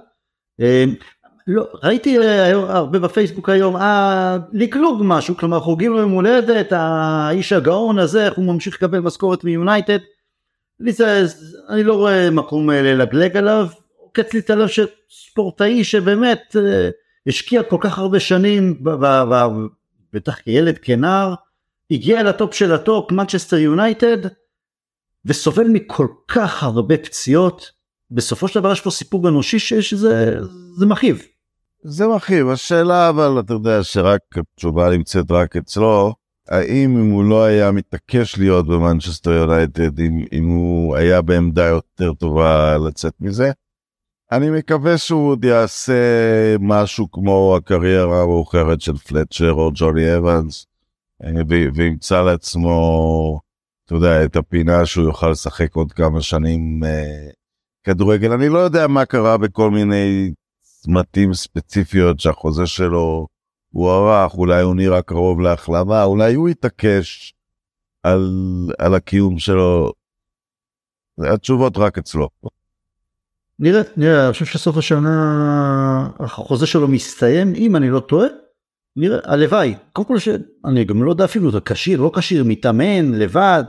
אה, לא, ראיתי הרבה בפייסבוק היום, אה, לגלוג משהו, כלומר חוגגים לו יום הולדת, האיש הגאון הזה, איך הוא ממשיך לקבל משכורת מיונייטד. אני לא רואה מקום ללגלג עליו, עוקץ לי את הלב שספורטאי שבאמת אה, השקיע כל כך הרבה שנים, בטח כילד, כנער, הגיע לטופ של הטופ, מנצ'סטר יונייטד, וסובל מכל כך הרבה פציעות, בסופו של דבר יש פה סיפור אנושי שזה זה מכאיב. זה מכאיב, השאלה אבל אתה יודע שרק התשובה נמצאת רק אצלו, האם אם הוא לא היה מתעקש להיות במנצ'סטר יונייטד, אם, אם הוא היה בעמדה יותר טובה לצאת מזה, אני מקווה שהוא עוד יעשה משהו כמו הקריירה המאוחרת של פלצ'ר או ג'וני אבנס, אה, וימצא לעצמו, אתה יודע, את הפינה שהוא יוכל לשחק עוד כמה שנים אה, כדורגל. אני לא יודע מה קרה בכל מיני צמתים ספציפיות שהחוזה שלו הוארך, אולי הוא נראה קרוב להחלמה, אולי הוא יתעקש על, על הקיום שלו התשובות רק אצלו. נראה, נראה, אני חושב שסוף השנה החוזה שלו מסתיים, אם אני לא טועה. נראה, הלוואי. קודם כל שאני גם לא יודע אפילו, זה כשיר, לא כשיר, מתאמן, לבד,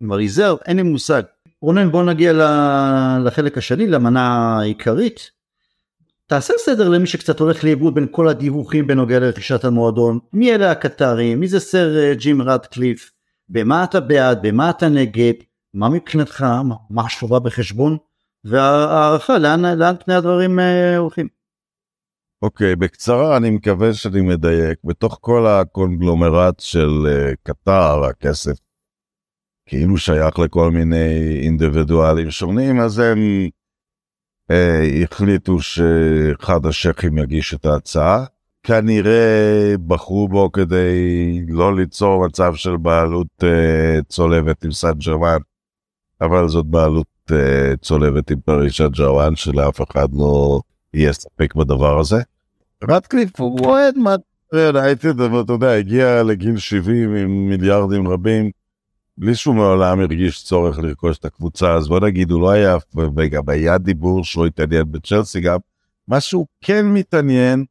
עם הריזרב, אין לי מושג. רונן, בוא נגיע לחלק השני, למנה העיקרית. תעשה סדר למי שקצת הולך לאיבוד בין כל הדיווחים בנוגע לרכישת המועדון, מי אלה הקטרים, מי זה סר אה, ג'ים רדקליף, במה אתה בעד, במה אתה נגד, מה מבחינתך, מה השובה בחשבון, והערכה לאן, לאן פני הדברים אה, הולכים. אוקיי, okay, בקצרה אני מקווה שאני מדייק, בתוך כל הקונגלומרט של uh, קטר, הכסף כאילו שייך לכל מיני אינדיבידואלים שונים, אז הם אה, החליטו שאחד השייחים יגיש את ההצעה. כנראה בחרו בו כדי לא ליצור מצב של בעלות אה, צולבת עם סן ג'רמן, אבל זאת בעלות אה, צולבת עם פרישת ג'רמן שלאף אחד לא יהיה ספק בדבר הזה. רטקליף הוא אוהד. יונייטד, אבל אתה יודע, הגיע לגיל 70 עם מיליארדים רבים. בלי שהוא מעולם הרגיש צורך לרכוש את הקבוצה, אז בוא נגיד, הוא לא היה, וגם היה דיבור שהוא התעניין בצ'לסי גם, מה שהוא כן מתעניין,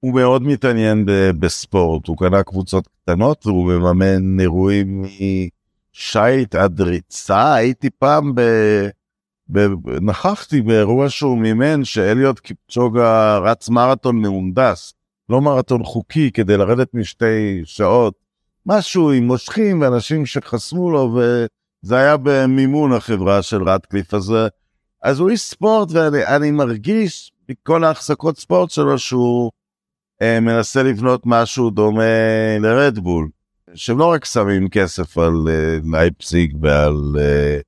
הוא מאוד מתעניין בספורט, הוא קנה קבוצות קטנות והוא מממן אירועים משייט עד ריצה, הייתי פעם ב... נכחתי באירוע שהוא מימן שאליוט קיפצ'וגה רץ מרתון מהונדס, לא מרתון חוקי כדי לרדת משתי שעות. משהו עם מושכים ואנשים שחסמו לו, וזה היה במימון החברה של רטקליף, אז, אז הוא איש ספורט, ואני מרגיש מכל ההחזקות ספורט שלו שהוא אה, מנסה לבנות משהו דומה לרדבול, שהם לא רק שמים כסף על אה, לייפסיג ועל... אה,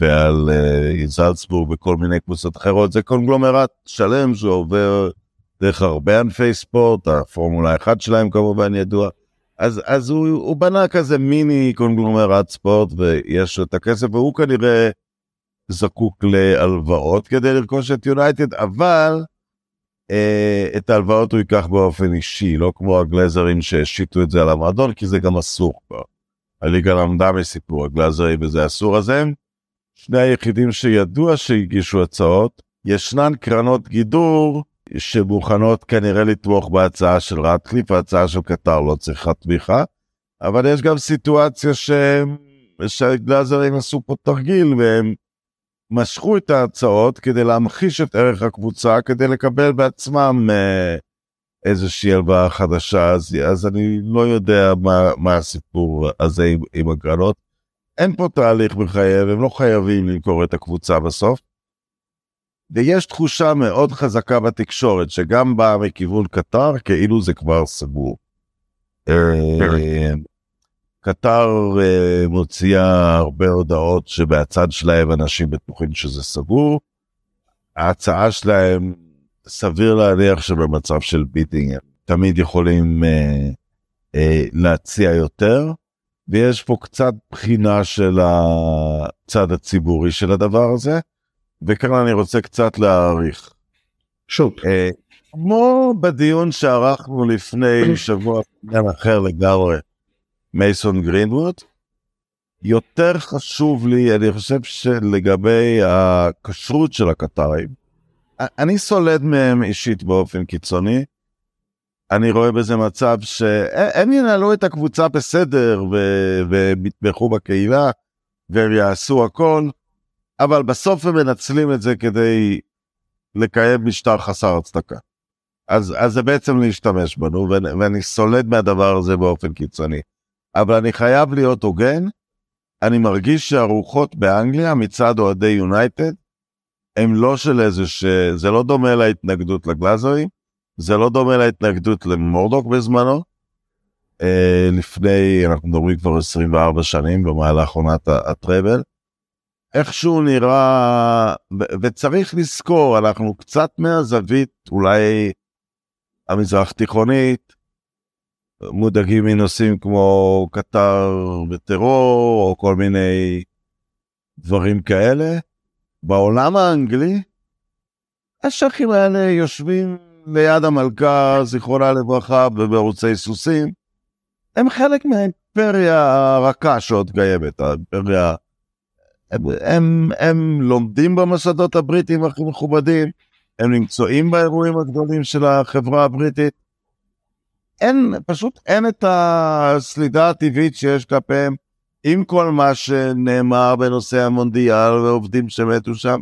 ועל אה, זלצבורג וכל מיני קבוצות אחרות, זה קונגלומרט שלם שעובר דרך הרבה ענפי ספורט, הפורמולה 1 שלהם כמובן ידוע, אז, אז הוא, הוא בנה כזה מיני קונגלומרט ספורט ויש לו את הכסף והוא כנראה זקוק להלוואות כדי לרכוש את יונייטד, אבל אה, את ההלוואות הוא ייקח באופן אישי, לא כמו הגלזרים שהשיתו את זה על המועדון, כי זה גם אסור כבר. הליגה למדה מסיפור הגלזרים וזה אסור, אז הם שני היחידים שידוע שהגישו הצעות. ישנן קרנות גידור שמוכנות כנראה לתמוך בהצעה של רטקליף, ההצעה של קטר לא צריכה תמיכה, אבל יש גם סיטואציה שהם, שהגלאזרים עשו פה תרגיל והם משכו את ההצעות כדי להמחיש את ערך הקבוצה, כדי לקבל בעצמם אה, איזושהי הלוואה חדשה, אז, אז אני לא יודע מה, מה הסיפור הזה עם, עם הגרנות. אין פה תהליך מחייב, הם לא חייבים למכור את הקבוצה בסוף. ויש תחושה מאוד חזקה בתקשורת שגם באה מכיוון קטר כאילו זה כבר סגור. אה, קטר אה, מוציאה הרבה הודעות שבצד שלהם אנשים בטוחים שזה סגור. ההצעה שלהם סביר להניח שבמצב של ביטינג תמיד יכולים אה, להציע יותר. ויש פה קצת בחינה של הצד הציבורי של הדבר הזה. וכאן אני רוצה קצת להעריך. שוט. אה, כמו בדיון שערכנו לפני שבוע בעניין אחר לגמרי, מייסון גרינווד, יותר חשוב לי, אני חושב שלגבי הכשרות של הקטרים, אני סולד מהם אישית באופן קיצוני. אני רואה בזה מצב שהם ינהלו את הקבוצה בסדר והם יתמכו בקהילה והם יעשו הכל, אבל בסוף הם מנצלים את זה כדי לקיים משטר חסר הצדקה. אז, אז זה בעצם להשתמש בנו, ואני סולד מהדבר הזה באופן קיצוני. אבל אני חייב להיות הוגן, אני מרגיש שהרוחות באנגליה מצד אוהדי יונייטד, הם לא של איזה ש... זה לא דומה להתנגדות לגלאזרים, זה לא דומה להתנגדות למורדוק בזמנו. אה, לפני, אנחנו מדברים כבר 24 שנים במהלך עונת הטראבל. איכשהו נראה, וצריך לזכור, אנחנו קצת מהזווית אולי המזרח תיכונית, מודאגים מנושאים כמו קטר וטרור, או כל מיני דברים כאלה. בעולם האנגלי, השכים האלה יושבים ליד המלכה, זיכרונה לברכה, ובערוצי סוסים. הם חלק מהאימפריה הרכה שעוד קיימת, האימפריה הם, הם, הם לומדים במוסדות הבריטיים הכי מכובדים, הם נמצאים באירועים הגדולים של החברה הבריטית. אין, פשוט אין את הסלידה הטבעית שיש כלפיהם, עם כל מה שנאמר בנושא המונדיאל ועובדים שמתו שם.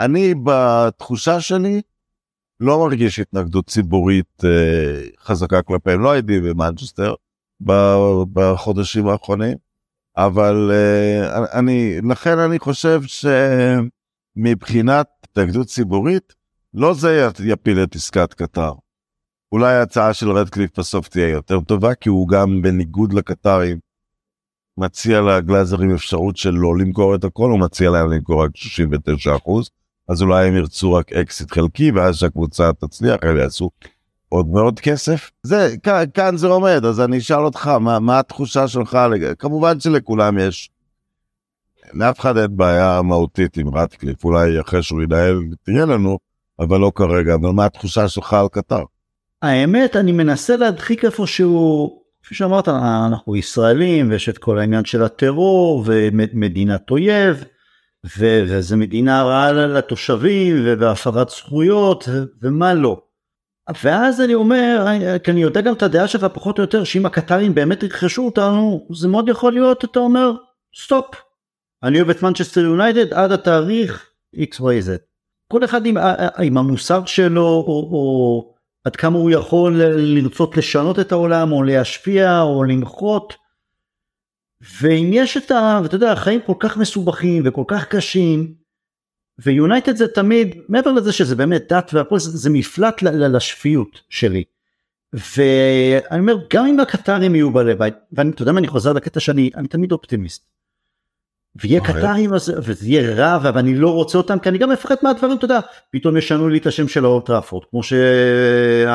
אני, בתחושה שלי, לא מרגיש התנגדות ציבורית אה, חזקה כלפיהם. לא הייתי במנצ'סטר בחודשים האחרונים, אבל אה, אני, לכן אני חושב שמבחינת התנגדות ציבורית, לא זה יפיל את עסקת קטר. אולי ההצעה של רדקליף בסוף תהיה יותר טובה, כי הוא גם בניגוד לקטרים מציע לגלאזרים אפשרות של לא למכור את הכל, הוא מציע להם למכור רק 69 אחוז, אז אולי הם ירצו רק אקסיט חלקי, ואז שהקבוצה תצליח, הם יעשו עוד מאוד כסף. זה, כאן, כאן זה עומד, אז אני אשאל אותך, מה, מה התחושה שלך? כמובן שלכולם יש, לאף אחד אין בעיה מהותית עם רטקליף, אולי אחרי שהוא ינהל תהיה לנו, אבל לא כרגע, אבל מה התחושה שלך על קטר? האמת, אני מנסה להדחיק איפשהו, כפי שאמרת, אנחנו ישראלים, ויש את כל העניין של הטרור, ומדינת אויב, וזה מדינה רעה לתושבים, והפרת זכויות, ומה לא. ואז אני אומר, כי אני יודע גם את הדעה שלך פחות או יותר, שאם הקטרים באמת ירכשו אותנו, זה מאוד יכול להיות, אתה אומר, סטופ. אני אוהב את מנצ'סטר יונייטד עד התאריך XYZ. כל אחד עם, עם המוסר שלו, או, או עד כמה הוא יכול לרצות לשנות את העולם, או להשפיע, או למחות. ואם יש את ה... ואתה יודע, החיים כל כך מסובכים וכל כך קשים, ויונייטד זה תמיד, מעבר לזה שזה באמת דת והכל, זה, זה מפלט לשפיות שלי. ואני אומר, גם אם הקטרים יהיו בלב, ואתה יודע מה, אני חוזר לקטע שאני אני תמיד אופטימיסט. ויהיה קטרים וזה יהיה רע ואני לא רוצה אותם כי אני גם מפחד מהדברים אתה יודע. פתאום ישנו לי את השם של האולטראפורד כמו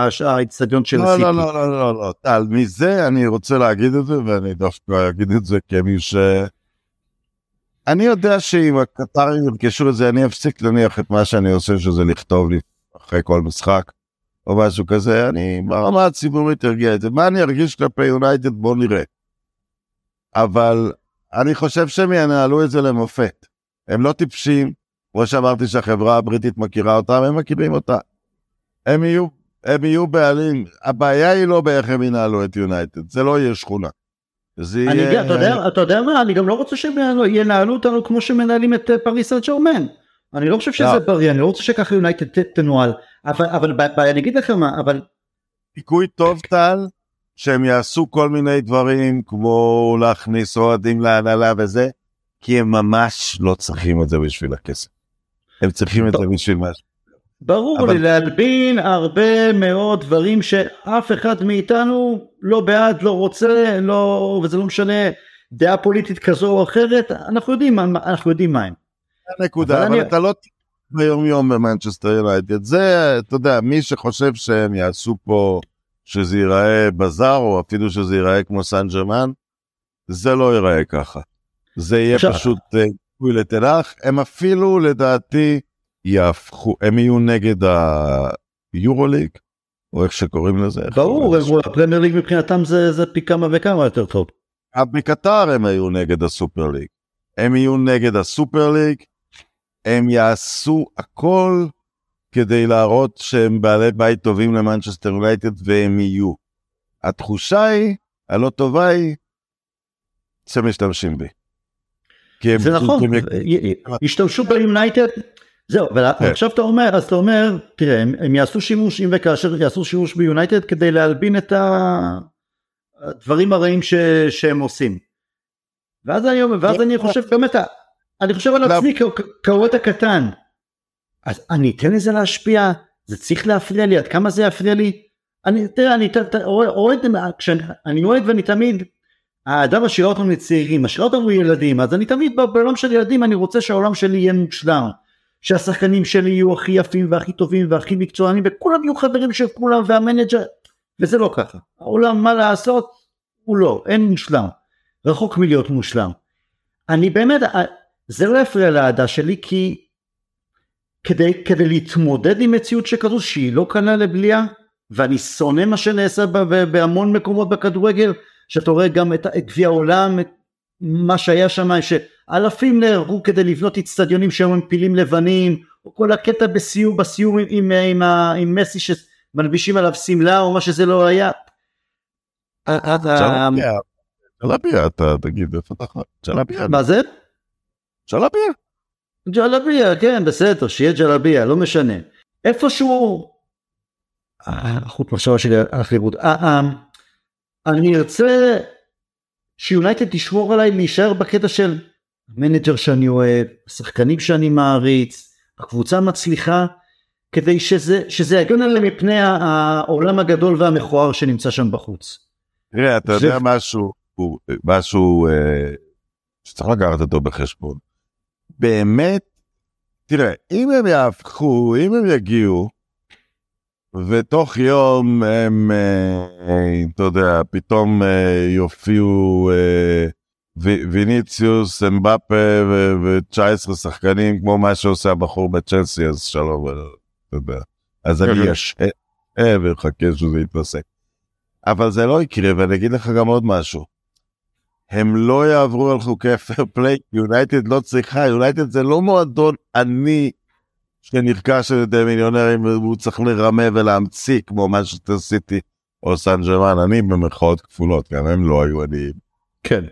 שהאיצטדיון של הסיטי. לא לא לא לא לא. טל מזה אני רוצה להגיד את זה ואני דווקא אגיד את זה כמי ש... אני יודע שאם הקטרים ירכשו את זה אני אפסיק להניח את מה שאני עושה שזה לכתוב לי אחרי כל משחק או משהו כזה. אני ברמה הציבורית ארגיע את זה. מה אני ארגיש כלפי יונייטד בוא נראה. אבל אני חושב שהם ינהלו את זה למופת. הם לא טיפשים, כמו שאמרתי שהחברה הבריטית מכירה אותם, הם מכירים אותה. הם יהיו, הם יהיו בעלים, הבעיה היא לא באיך הם ינהלו את יונייטד, זה לא יהיה שכונה. זה יהיה... אתה, יודע, אתה יודע מה, אני גם לא רוצה שהם ינהלו אותנו כמו שמנהלים את פריס סן ג'רמן. אני לא חושב שזה לא. בריא, אני לא רוצה שככה יונייטד תנוהל. אבל, אבל אני אגיד לך מה, אבל... סיכוי טוב טל, שהם יעשו כל מיני דברים כמו להכניס אוהדים להנהלה וזה, כי הם ממש לא צריכים את זה בשביל הכסף. הם צריכים את זה בשביל משהו. ברור אבל... לי להלבין הרבה מאוד דברים שאף אחד מאיתנו לא בעד, לא רוצה, לא, וזה לא משנה דעה פוליטית כזו או אחרת, אנחנו יודעים, אנחנו יודעים מה הם. נקודה, אבל, אבל אני... אתה לא ביום יום במנצ'סטר יונייטד, זה, אתה יודע, מי שחושב שהם יעשו פה שזה ייראה בזאר, או אפילו שזה ייראה כמו סן ג'רמן, זה לא ייראה ככה. זה יהיה עכשיו... פשוט גוי uh, לתנח, הם אפילו לדעתי יהפכו, הם יהיו נגד היורוליג, או איך שקוראים לזה. ברור, הפרמייר ליג מבחינתם זה, זה פי כמה וכמה יותר טוב. בקטר הם היו נגד הסופר ליג. הם יהיו נגד הסופר ליג, הם יעשו הכל כדי להראות שהם בעלי בית טובים למנצ'סטר יונייטד והם יהיו. התחושה היא, הלא טובה היא, שמשתמשים בי. זה נכון, השתמשו ביונייטד, זהו, ועכשיו כן. אתה אומר, אז אתה אומר, תראה, הם, יעשו שימוש, אם וכאשר יעשו שימוש ביונייטד כדי להלבין את הדברים הרעים שהם עושים. ואז ואז אני חושב באמת, אני חושב על עצמי כאוהד הקטן, אז אני אתן לזה להשפיע, זה צריך להפריע לי, עד כמה זה יפריע לי? אני, תראה, אני אוהד, כשאני אוהד ואני תמיד, האדם משאיר אותנו לצעירים, משאיר אותנו ילדים, אז אני תמיד בעולם של ילדים אני רוצה שהעולם שלי יהיה מושלם, שהשחקנים שלי יהיו הכי יפים והכי טובים והכי מקצוענים וכולם יהיו חברים של כולם והמנג'ר, וזה לא ככה, העולם מה לעשות? הוא לא, אין מושלם, רחוק מלהיות מושלם. אני באמת, זה לא יפריע לאהדה שלי כי כדי, כדי להתמודד עם מציאות שכזו שהיא לא קלה לבליעה ואני שונא מה שנעשה בהמון מקומות בכדורגל שאתה רואה גם את גביע העולם את מה שהיה שם אלפים נהרגו כדי לבנות אצטדיונים שהיו עם פילים לבנים, או כל הקטע בסיום, בסיום עם, עם, עם, עם, מסי שמלבישים עליו שמלה או מה שזה לא היה. ג'לביה אתה תגיד איפה אתה ג'לביה. מה זה? ג'לביה. ג'לביה כן בסדר שיהיה ג'לביה לא משנה. איפשהו החוט מחשבה שלי הלך לאיבוד. אני ארצה שיונייטד תשמור עליי להישאר בקטע של מנג'ר שאני אוהב, שחקנים שאני מעריץ, הקבוצה מצליחה, כדי שזה, שזה יגן עליהם מפני העולם הגדול והמכוער שנמצא שם בחוץ. תראה, אתה יודע משהו, משהו אה, שצריך לקחת אותו בחשבון. באמת, תראה, אם הם יהפכו, אם הם יגיעו, ותוך יום הם, אה, אתה יודע, פתאום אה, יופיעו ויניציוס, אמבפה ו-19 שחקנים, כמו מה שעושה הבחור בצ'לסי, אז שלום, אתה יודע. אז אני אשעה ואחכה שזה יתפסק. אבל זה לא יקרה, ואני אגיד לך גם עוד משהו. הם לא יעברו על חוקי פייר פליי, יונייטד לא צריכה, יונייטד זה לא מועדון עני שנרכש על ידי מיליונרים והוא צריך לרמה ולהמציא כמו שאתה עשיתי או סן ג'רמן, אני במרכאות כפולות, גם הם לא היו עניים. כן.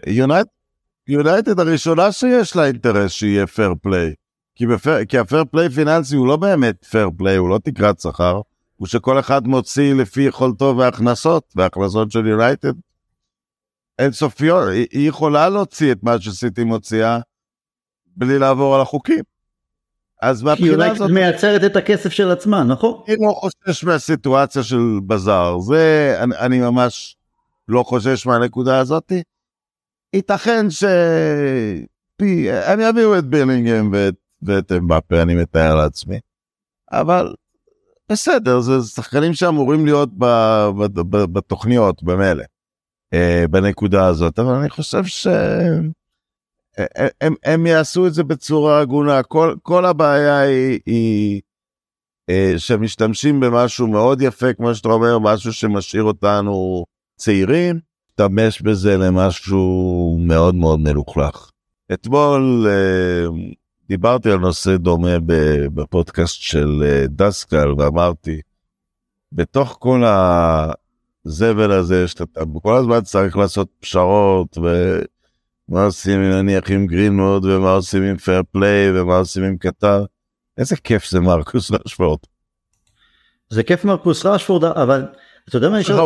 יונייטד הראשונה שיש לה אינטרס שיהיה פייר פליי. כי, בפר, כי הפייר פליי פיננסי הוא לא באמת פייר פליי, הוא לא תקרת שכר, הוא שכל אחד מוציא לפי יכולתו והכנסות, והכנסות של יונייטד אינסופיות, היא, היא יכולה להוציא את מה שסיטי מוציאה בלי לעבור על החוקים. אז מהבחינה הזאת... כי מייצרת את הכסף של עצמה, נכון? אני לא חושש מהסיטואציה של בזאר, זה, אני, אני ממש לא חושש מהנקודה הזאתי. ייתכן ש... הם יביאו את בילינגהם ואת, ואת אמבפה, אני מתאר לעצמי. אבל בסדר, זה שחקנים שאמורים להיות ב, ב, ב, בתוכניות במילא, בנקודה הזאת, אבל אני חושב שהם הם, הם יעשו את זה בצורה הגונה. כל, כל הבעיה היא, היא אה, שמשתמשים במשהו מאוד יפה, כמו שאתה אומר, משהו שמשאיר אותנו צעירים, להשתמש בזה למשהו מאוד מאוד מלוכלך. אתמול אה, דיברתי על נושא דומה בפודקאסט של אה, דסקל ואמרתי, בתוך כל הזבל הזה שאתה כל הזמן צריך לעשות פשרות ומה עושים נניח עם גרינווד ומה עושים עם פייר פליי ומה עושים עם קטר. איזה כיף זה מרקוס רשפורד. זה כיף מרקוס רשפורד אבל אתה יודע מה אני שואל?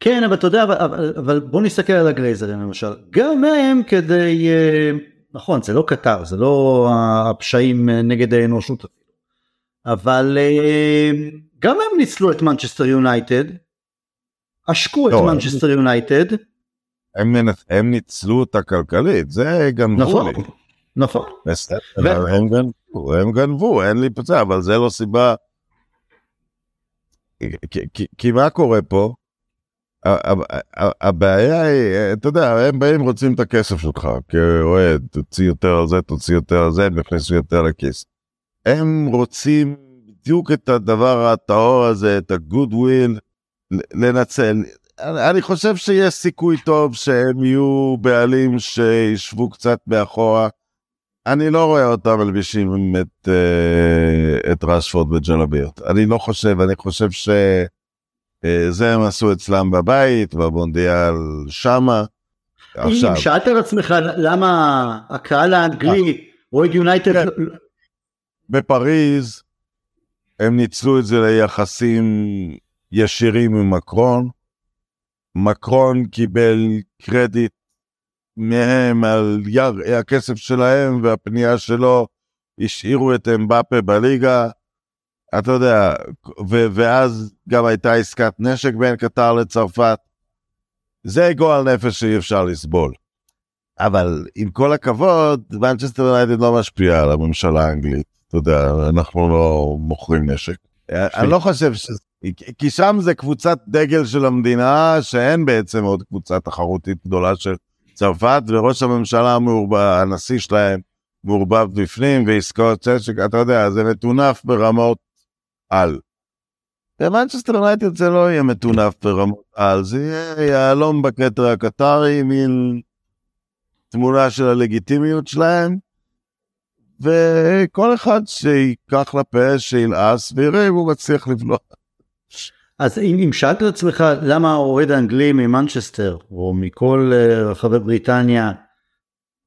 כן אבל אתה יודע אבל, אבל בוא נסתכל על הגלייזרים למשל גם הם כדי אה, נכון זה לא קטר זה לא הפשעים נגד האנושות אבל אה, גם הם ניצלו את מנצ'סטר יונייטד עשקו את, לא, מנצ'סטר יונייטד. הם, הם ניצלו אותה כלכלית זה גנבו נכון, לי. נכון. בסדר, ו... הם גנבו, הם גנבו, אין לי פצע, אבל זה לא סיבה. כי, כי, כי מה קורה פה? הבעיה היא, אתה יודע, הם באים רוצים את הכסף שלך כאוהד, תוציא יותר על זה, תוציא יותר על זה, הם יכניסו יותר לכיס. הם רוצים בדיוק את הדבר הטהור הזה, את הגוד וויל, לנצל. אני חושב שיש סיכוי טוב שהם יהיו בעלים שישבו קצת מאחורה. אני לא רואה אותם מלבישים את, אה, את רשפורד וג'לביות. אני לא חושב, אני חושב ש... אה, הם עשו אצלם בבית, במונדיאל שמה. עכשיו. שאלת על עצמך למה הקהל האנגלי אוהד יונייטד... בפריז הם ניצלו את זה ליחסים ישירים עם מקרון. מקרון קיבל קרדיט מהם על יר, הכסף שלהם והפנייה שלו השאירו את אמבפה בליגה. אתה יודע, ו- ואז גם הייתה עסקת נשק בין קטר לצרפת. זה גועל נפש שאי אפשר לסבול. אבל עם כל הכבוד, מנצ'סטר יונייטד לא משפיע על הממשלה האנגלית. אתה יודע, אנחנו לא מוכרים נשק. אני לא חושב ש... כי שם זה קבוצת דגל של המדינה, שאין בעצם עוד קבוצה תחרותית גדולה של צרפת, וראש הממשלה מעורבב, הנשיא שלהם מעורבב בפנים, ועסקאות צ'צ'ק, אתה יודע, זה מטונף ברמות על. במנצ'סטר יונייטד זה לא יהיה מטונף ברמות על, זה יהיה יהלום בכתר הקטרי, מין תמונה של הלגיטימיות שלהם, וכל אחד שיקח לפה, שילעס, ויראה אם הוא מצליח לבלוע. אז אם, אם שאלת את עצמך למה האוהד האנגלי ממנצ'סטר או מכל uh, רחבי בריטניה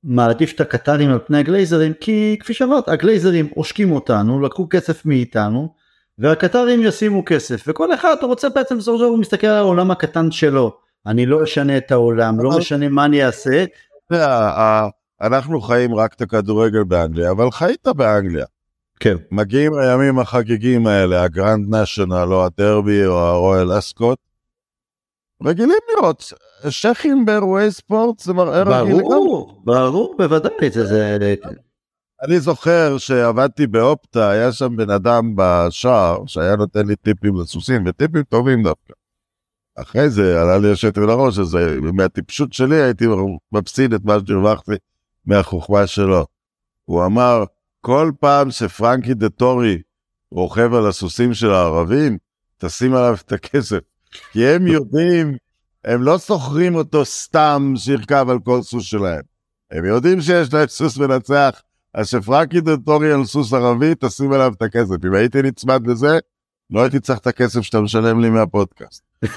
מעדיף את הקטרים על פני הגלייזרים כי כפי שאמרת הגלייזרים עושקים אותנו לקחו כסף מאיתנו והקטרים ישימו כסף וכל אחד רוצה בעצם בסופו של דבר הוא מסתכל על העולם הקטן שלו אני לא אשנה את העולם לא משנה מה אני אעשה. אנחנו חיים רק את הכדורגל באנגליה אבל חיית באנגליה. כן. מגיעים הימים החגיגים האלה הגרנד נשיונל או הדרבי או הרויאל אסקוט. רגילים לראות שכים באירועי ספורט זה מראה רגיל. ברור, ברור, בוודאי. זה... אני זוכר שעבדתי באופטה, היה שם בן אדם בשער שהיה נותן לי טיפים לסוסים, וטיפים טובים דווקא. אחרי זה עלה לי השטר לראש, אז מהטיפשות שלי הייתי מפסיד את מה שהרווחתי מהחוכמה שלו. הוא אמר, כל פעם שפרנקי דה טורי רוכב על הסוסים של הערבים, תשים עליו את הכסף. כי הם יודעים, הם לא שוכרים אותו סתם שירכב על כל סוס שלהם. הם יודעים שיש להם סוס מנצח, אז שפרנקי דה טורי על סוס ערבי, תשים עליו את הכסף. אם הייתי נצמד לזה, לא הייתי צריך את הכסף שאתה משלם לי מהפודקאסט.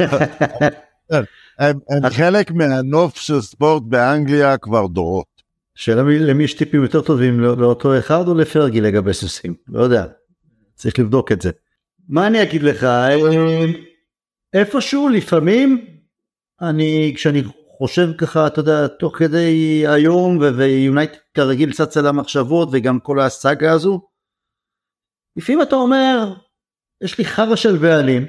הם, הם חלק מהנוף של ספורט באנגליה כבר דורות. שאלה למי יש טיפים יותר טובים לא, לאותו אחד או לפרגי לגבי סוסים? לא יודע צריך לבדוק את זה. מה אני אגיד לך? אה, איפשהו לפעמים אני כשאני חושב ככה אתה יודע תוך כדי היום ויונייט כרגיל צץ על המחשבות וגם כל הסאגה הזו לפעמים אתה אומר יש לי חרא של בעלים.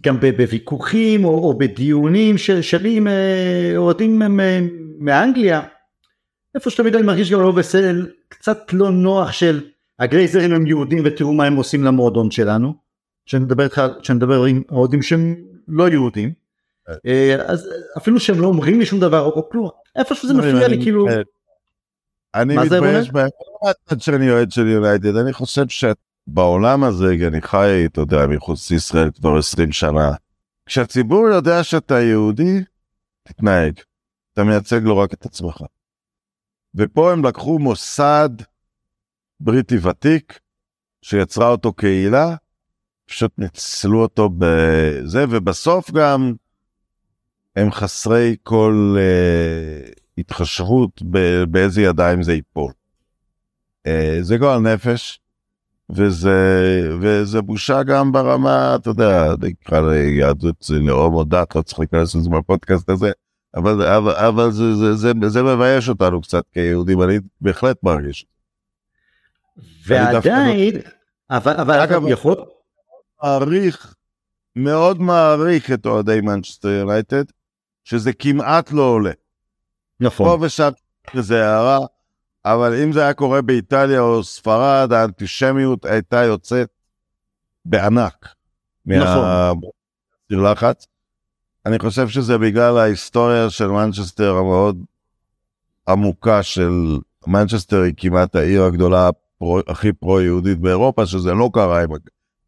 גם בוויכוחים או, או בדיונים של, שלי עם אה, אוהדים מאנגליה איפה שתמיד אני מרגיש גם לא בסדר, קצת לא נוח של הגרייזרים הם יהודים ותראו מה הם עושים למועדון שלנו, שאני מדבר איתך, שאני מדבר עם אוהדים שהם לא יהודים, אה, אז אפילו שהם לא אומרים לי שום דבר או כלום, איפה שזה מפריע לי כאילו. אני מתבייש בהם, שאני אוהד של יונייטד, אני חושב שבעולם הזה, אני חי, אתה יודע, מחוץ לישראל כבר 20 שנה, כשהציבור יודע שאתה יהודי, תתנהג, אתה מייצג לא רק את עצמך. ופה הם לקחו מוסד בריטי ותיק, שיצרה אותו קהילה, פשוט ניצלו אותו בזה, ובסוף גם הם חסרי כל אה, התחשבות באיזה ידיים זה ייפול. אה, זה גועל נפש, וזה, וזה בושה גם ברמה, אתה יודע, נקרא ליהדות זה לאום או דת, לא צריך להיכנס לזה בפודקאסט הזה, אבל, אבל, אבל זה, זה, זה, זה מבייש אותנו קצת כיהודים, אני בהחלט מרגיש. ועדיין, אבל, אבל אגב, יכול... מעריך, מאוד מעריך את אוהדי מנצ'סטר יונייטד, שזה כמעט לא עולה. נכון. פה ושם זה הערה, אבל אם זה היה קורה באיטליה או ספרד, האנטישמיות הייתה יוצאת בענק. נכון. מהסיר לחץ. אני חושב שזה בגלל ההיסטוריה של מנצ'סטר המאוד עמוקה של מנצ'סטר היא כמעט העיר הגדולה פרו, הכי פרו-יהודית באירופה, שזה לא קרה עם,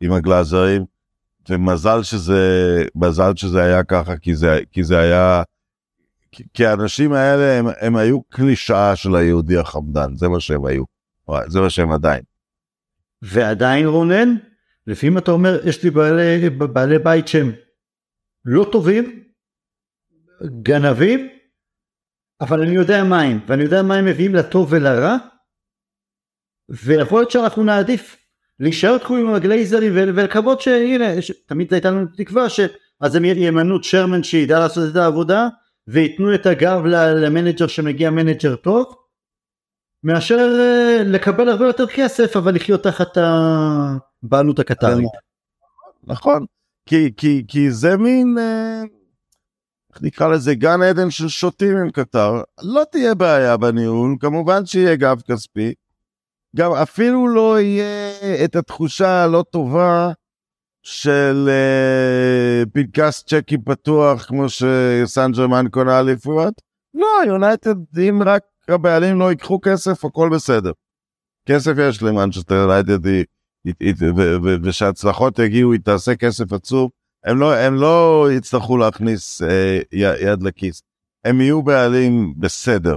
עם הגלאזרים, ומזל שזה, מזל שזה היה ככה, כי זה, כי זה היה, כי, האנשים האלה הם, הם היו קלישאה של היהודי החמדן, זה מה שהם היו, זה מה שהם עדיין. ועדיין רונן, לפעמים אתה אומר, יש לי בעלי, בעלי בית שהם לא טובים, גנבים, אבל אני יודע מה הם, ואני יודע מה הם מביאים לטוב ולרע, ויכול להיות שאנחנו נעדיף להישאר תקועים עם הגלייזרים ולקוות שהנה, תמיד הייתה לנו תקווה שאז הם ימנו chairman שידע לעשות את העבודה וייתנו את הגב למנג'ר שמגיע מנג'ר טוב מאשר אה, לקבל הרבה יותר כסף אבל לחיות תחת הבעלות הקטרית. נכון, כי, כי, כי זה מין, אה, איך נקרא לזה, גן עדן של שוטים עם קטר. לא תהיה בעיה בניהול, כמובן שיהיה גב כספי. גם אפילו לא יהיה את התחושה הלא טובה של אה, פנקס צ'קים פתוח כמו שסן ג'רמן קונה אליפויות. לא, יונייטד, אם רק הבעלים לא ייקחו כסף, הכל בסדר. כסף יש למנצ'סטר יונייטד, היא, וכשהצלחות יגיעו, היא תעשה כסף עצום, הם לא, הם לא יצטרכו להכניס אה, יד לכיס. הם יהיו בעלים בסדר.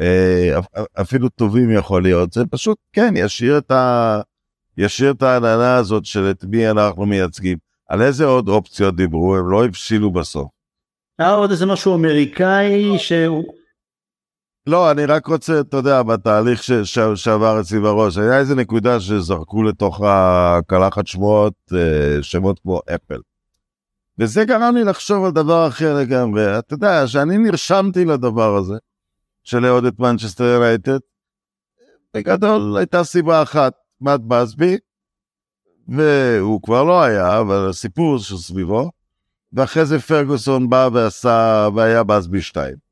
אה, אפילו טובים יכול להיות, זה פשוט, כן, ישאיר את, ה... ישאיר את העננה הזאת של את מי אנחנו מייצגים. על איזה עוד אופציות דיברו? הם לא הבשילו בסוף. היה עוד איזה משהו אמריקאי שהוא... לא, אני רק רוצה, אתה יודע, בתהליך ש, ש, שעבר אצלי בראש, היה איזה נקודה שזרקו לתוך הקלחת שמועות, אה, שמות כמו אפל. וזה גרם לי לחשוב על דבר אחר לגמרי. אתה יודע, שאני נרשמתי לדבר הזה, של לאהוד את מנצ'סטר יונייטד, בגדול הייתה סיבה אחת, מאט בסבי, והוא כבר לא היה, אבל הסיפור שסביבו, ואחרי זה פרגוסון בא ועשה, והיה בסבי 2.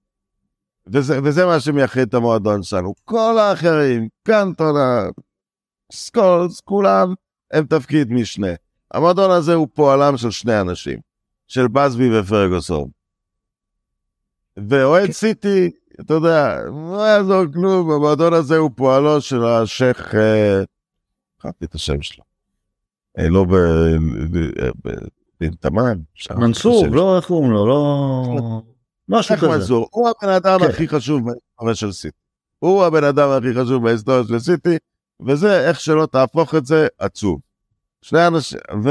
וזה, וזה מה שמייחד את המועדון שלנו. כל האחרים, קנטונה, סקולס, כולם הם תפקיד משנה. המועדון הזה הוא פועלם של שני אנשים, של בסבי ופרגוסון. ואוהד כן. סיטי, אתה יודע, לא יעזור כלום, המועדון הזה הוא פועלו של השייח, חפתי את השם שלו. אה, לא בן תמ"ן. מנסור, לא איך קוראים לו, לא... משהו כזה. מנסור, הוא הבן אדם כן. הכי חשוב בהיסטוריה של סיטי. הוא הבן אדם הכי חשוב בהיסטוריה של סיטי, וזה איך שלא תהפוך את זה עצוב. שני אנשים, ו...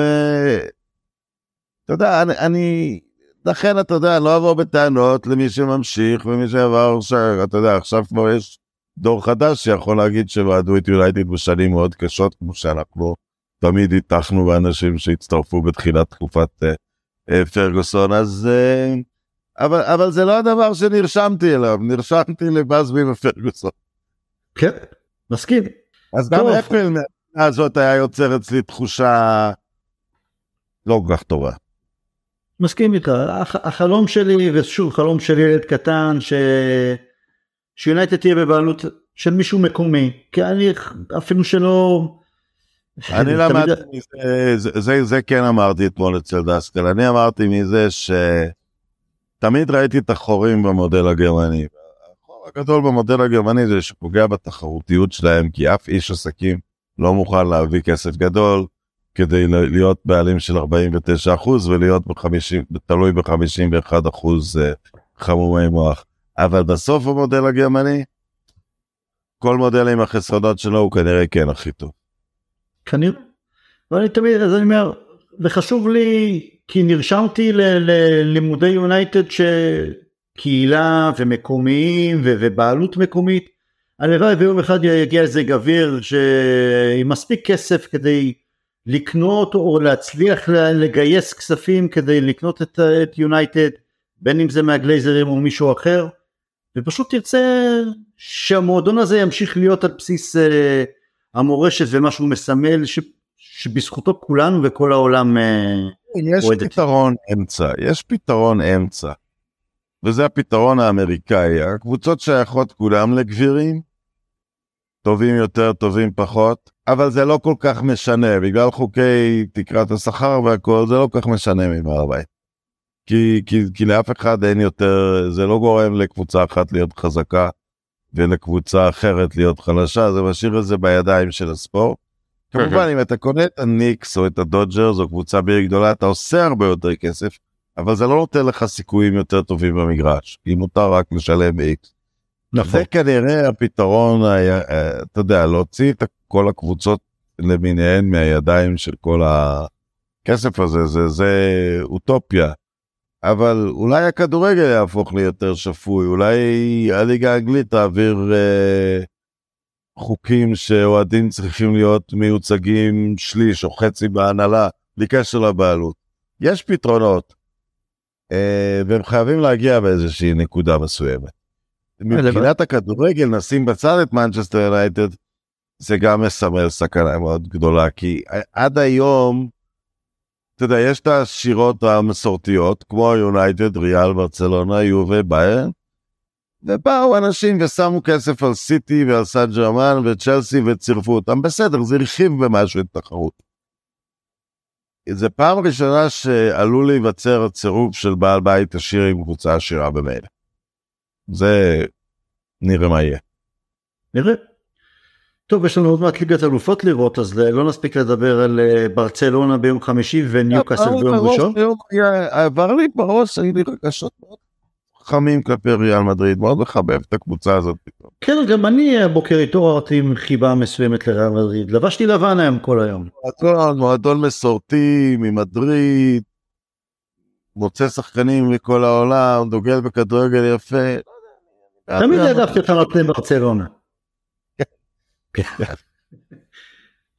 אתה יודע, אני, אני, לכן אתה יודע, לא אבוא בטענות למי שממשיך ומי שעבר, ש... אתה יודע, עכשיו כבר יש דור חדש שיכול להגיד שוועדו את יונייטד בשנים מאוד קשות, כמו שאנחנו תמיד הטחנו באנשים שהצטרפו בתחילת תקופת אה, אה, פרגוסון, אז... אה, אבל, אבל זה לא הדבר שנרשמתי אליו, נרשמתי לבאזבי ופרגוסון. כן, מסכים. אז גם אפל הזאת היה יוצר אצלי תחושה לא כל כך טובה. מסכים איתך, החלום שלי, ושוב חלום של ילד קטן, ש... שיונייטד תהיה בבעלות של מישהו מקומי, כי אני אפילו שלא... אני למדתי מזה, זה, זה, זה כן אמרתי אתמול אצל דסקל, אני אמרתי מזה שתמיד ראיתי את החורים במודל הגרמני. החור הגדול במודל הגרמני זה שפוגע בתחרותיות שלהם, כי אף איש עסקים לא מוכן להביא כסף גדול כדי להיות בעלים של 49% ולהיות ב-50, תלוי ב-51% אה, חמומי מוח. אבל בסוף המודל הגרמני, כל מודל עם החסרונות שלו הוא כנראה כן הכי טוב. כנראה. ואני תמיד, אז אני אומר, וחשוב לי, כי נרשמתי ללימודי יונייטד שקהילה ומקומיים ובעלות מקומית, הלוואי ויום אחד יגיע איזה גביר שעם מספיק כסף כדי לקנות או להצליח לגייס כספים כדי לקנות את יונייטד, בין אם זה מהגלייזרים או מישהו אחר, ופשוט תרצה שהמועדון הזה ימשיך להיות על בסיס uh, המורשת ומה שהוא מסמל ש, שבזכותו כולנו וכל העולם uh, יש אוהדת. פתרון. אמצע, יש פתרון אמצע, וזה הפתרון האמריקאי, הקבוצות שייכות כולם לגבירים, טובים יותר, טובים פחות, אבל זה לא כל כך משנה, בגלל חוקי תקרת השכר והכל, זה לא כל כך משנה מבעל הבית. כי, כי, כי לאף אחד אין יותר, זה לא גורם לקבוצה אחת להיות חזקה ולקבוצה אחרת להיות חלשה, זה משאיר את זה בידיים של הספורט. כמובן, אם אתה קונה את הניקס או את הדודג'רס או קבוצה בעיר גדולה, אתה עושה הרבה יותר כסף, אבל זה לא נותן לך סיכויים יותר טובים במגרש, כי מותר רק לשלם איקס. נכון. זה כנראה הפתרון, היה, אתה יודע, להוציא את כל הקבוצות למיניהן מהידיים של כל הכסף הזה, זה, זה אוטופיה. אבל אולי הכדורגל יהפוך ליותר שפוי, אולי הליגה האנגלית תעביר אה, חוקים שאוהדים צריכים להיות מיוצגים שליש או חצי בהנהלה, בלי קשר לבעלות. יש פתרונות, אה, והם חייבים להגיע באיזושהי נקודה מסוימת. מבחינת הכדורגל, נשים בצד את מנצ'סטר יונייטד, זה גם מסמל סכנה מאוד גדולה, כי עד היום, אתה יודע, יש את השירות המסורתיות, כמו יונייטד, ריאל, ברצלונה, יובה, ביין, ובאו אנשים ושמו כסף על סיטי ועל סן ג'רמן וצ'לסי וצירפו אותם, בסדר, זה הרחיב במשהו את התחרות. זה פעם ראשונה שעלול להיווצר צירוף של בעל בית עשיר עם קבוצה עשירה במילא. זה נראה מה יהיה. נראה. טוב, יש לנו עוד מעט ליגת אלופות לראות, אז לא נספיק לדבר על אה, ברצלונה ביום חמישי וניוקאסל ביום ראשון. עבר לי בראש, היו לי רגשות מאוד חמים כלפי ריאל מדריד, מאוד מחבב את הקבוצה הזאת. כן, גם אני הבוקר התעוררתי עם חיבה מסוימת לריאל מדריד. לבשתי לבן היום כל היום. מועדון, מועדון מסורתי ממדריד, מוצא שחקנים מכל העולם, דוגל בכדורגל יפה. תמיד העדפתי אותם על פני ברצלונה. כן.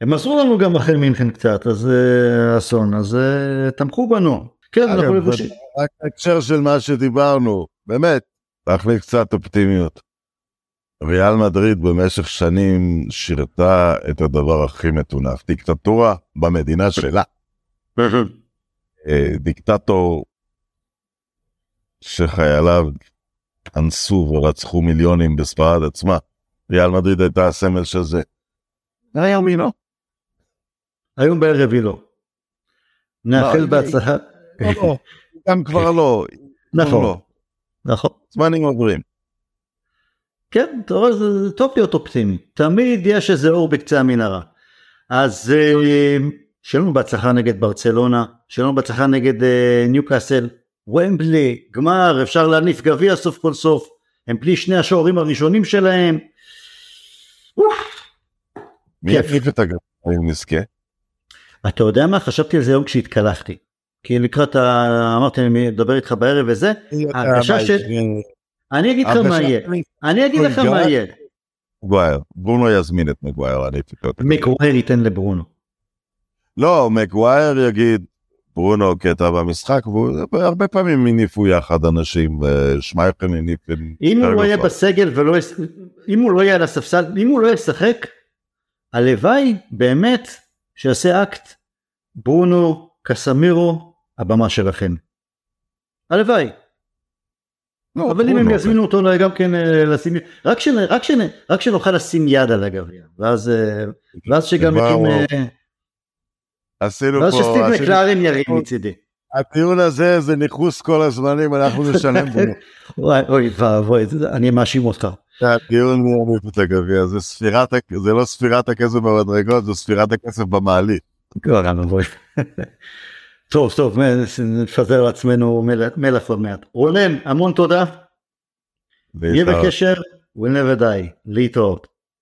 הם עזרו לנו גם אחרי מינכן קצת, אז אה, אסון, אז אה, תמכו בנו. כן, אנחנו אגב, לבושים. רק בהקשר של מה שדיברנו, באמת, להכניס קצת אופטימיות. ריאל מדריד במשך שנים שירתה את הדבר הכי מטונף, דיקטטורה במדינה שלה. אה, דיקטטור שחייליו אנסו ורצחו מיליונים בספרד עצמה. ריאל מדריד הייתה הסמל של זה. היום היא לא. היום בערב היא לא. נאחל היא- בהצלחה. לא, לא, גם כבר לא. נכון. נכון. זמנים עוברים. כן, אתה רואה, זה זה טוב להיות אופטימי. תמיד יש איזה אור בקצה המנהרה. אז אה, שיהיה לנו בהצלחה נגד ברצלונה, שיהיה לנו בהצלחה נגד אה, ניוקאסל, ומבלי, גמר, אפשר להניף גביע סוף כל סוף, הם בלי שני השוערים הראשונים שלהם. מי. יחליף את הגב אם נזכה? אתה יודע מה? חשבתי על זה היום כשהתקלחתי. כי לקראת ה... אמרתי אני מדבר איתך בערב וזה, ההרגשה ש- אני אגיד לך מה יהיה, אני אגיד לך מה יהיה. מגווייר, ברונו יזמין את מגווייר. את הגביע. מקווייר ייתן לברונו. לא, מגווייר יגיד ברונו קטע במשחק, והרבה פעמים הניפו יחד אנשים, ושמייכן הניף... עם אם הוא לא. יהיה בסגל ולא, אם הוא לא יהיה על הספסל, אם הוא לא ישחק, הלוואי באמת שיעשה אקט ברונו קסמירו הבמה שלכם. הלוואי. לא, אבל אם הם ברונו, יזמינו אותו אולי גם כן אה, לשים, רק, שנ, רק, שנ, רק שנוכל לשים יד על הגביע, ואז, אה, ואז שגם. יקים, אה, עשינו ואז פה... שסטיב מקלרן ירים מצידי. הטיעון הזה זה ניכוס כל הזמנים, אנחנו נשלם בו. אוי ואבוי, אני מאשים אותך. הטיעון מי יניף את הגביע, זה ספירת, הכ- זה לא ספירת הכסף במדרגות, זה ספירת הכסף במעלית. כבר אבוי. טוב טוב נפזר לעצמנו מלח- עוד מעט. רונן המון תודה. להתראות. בקשר. we'll never die. להתראות.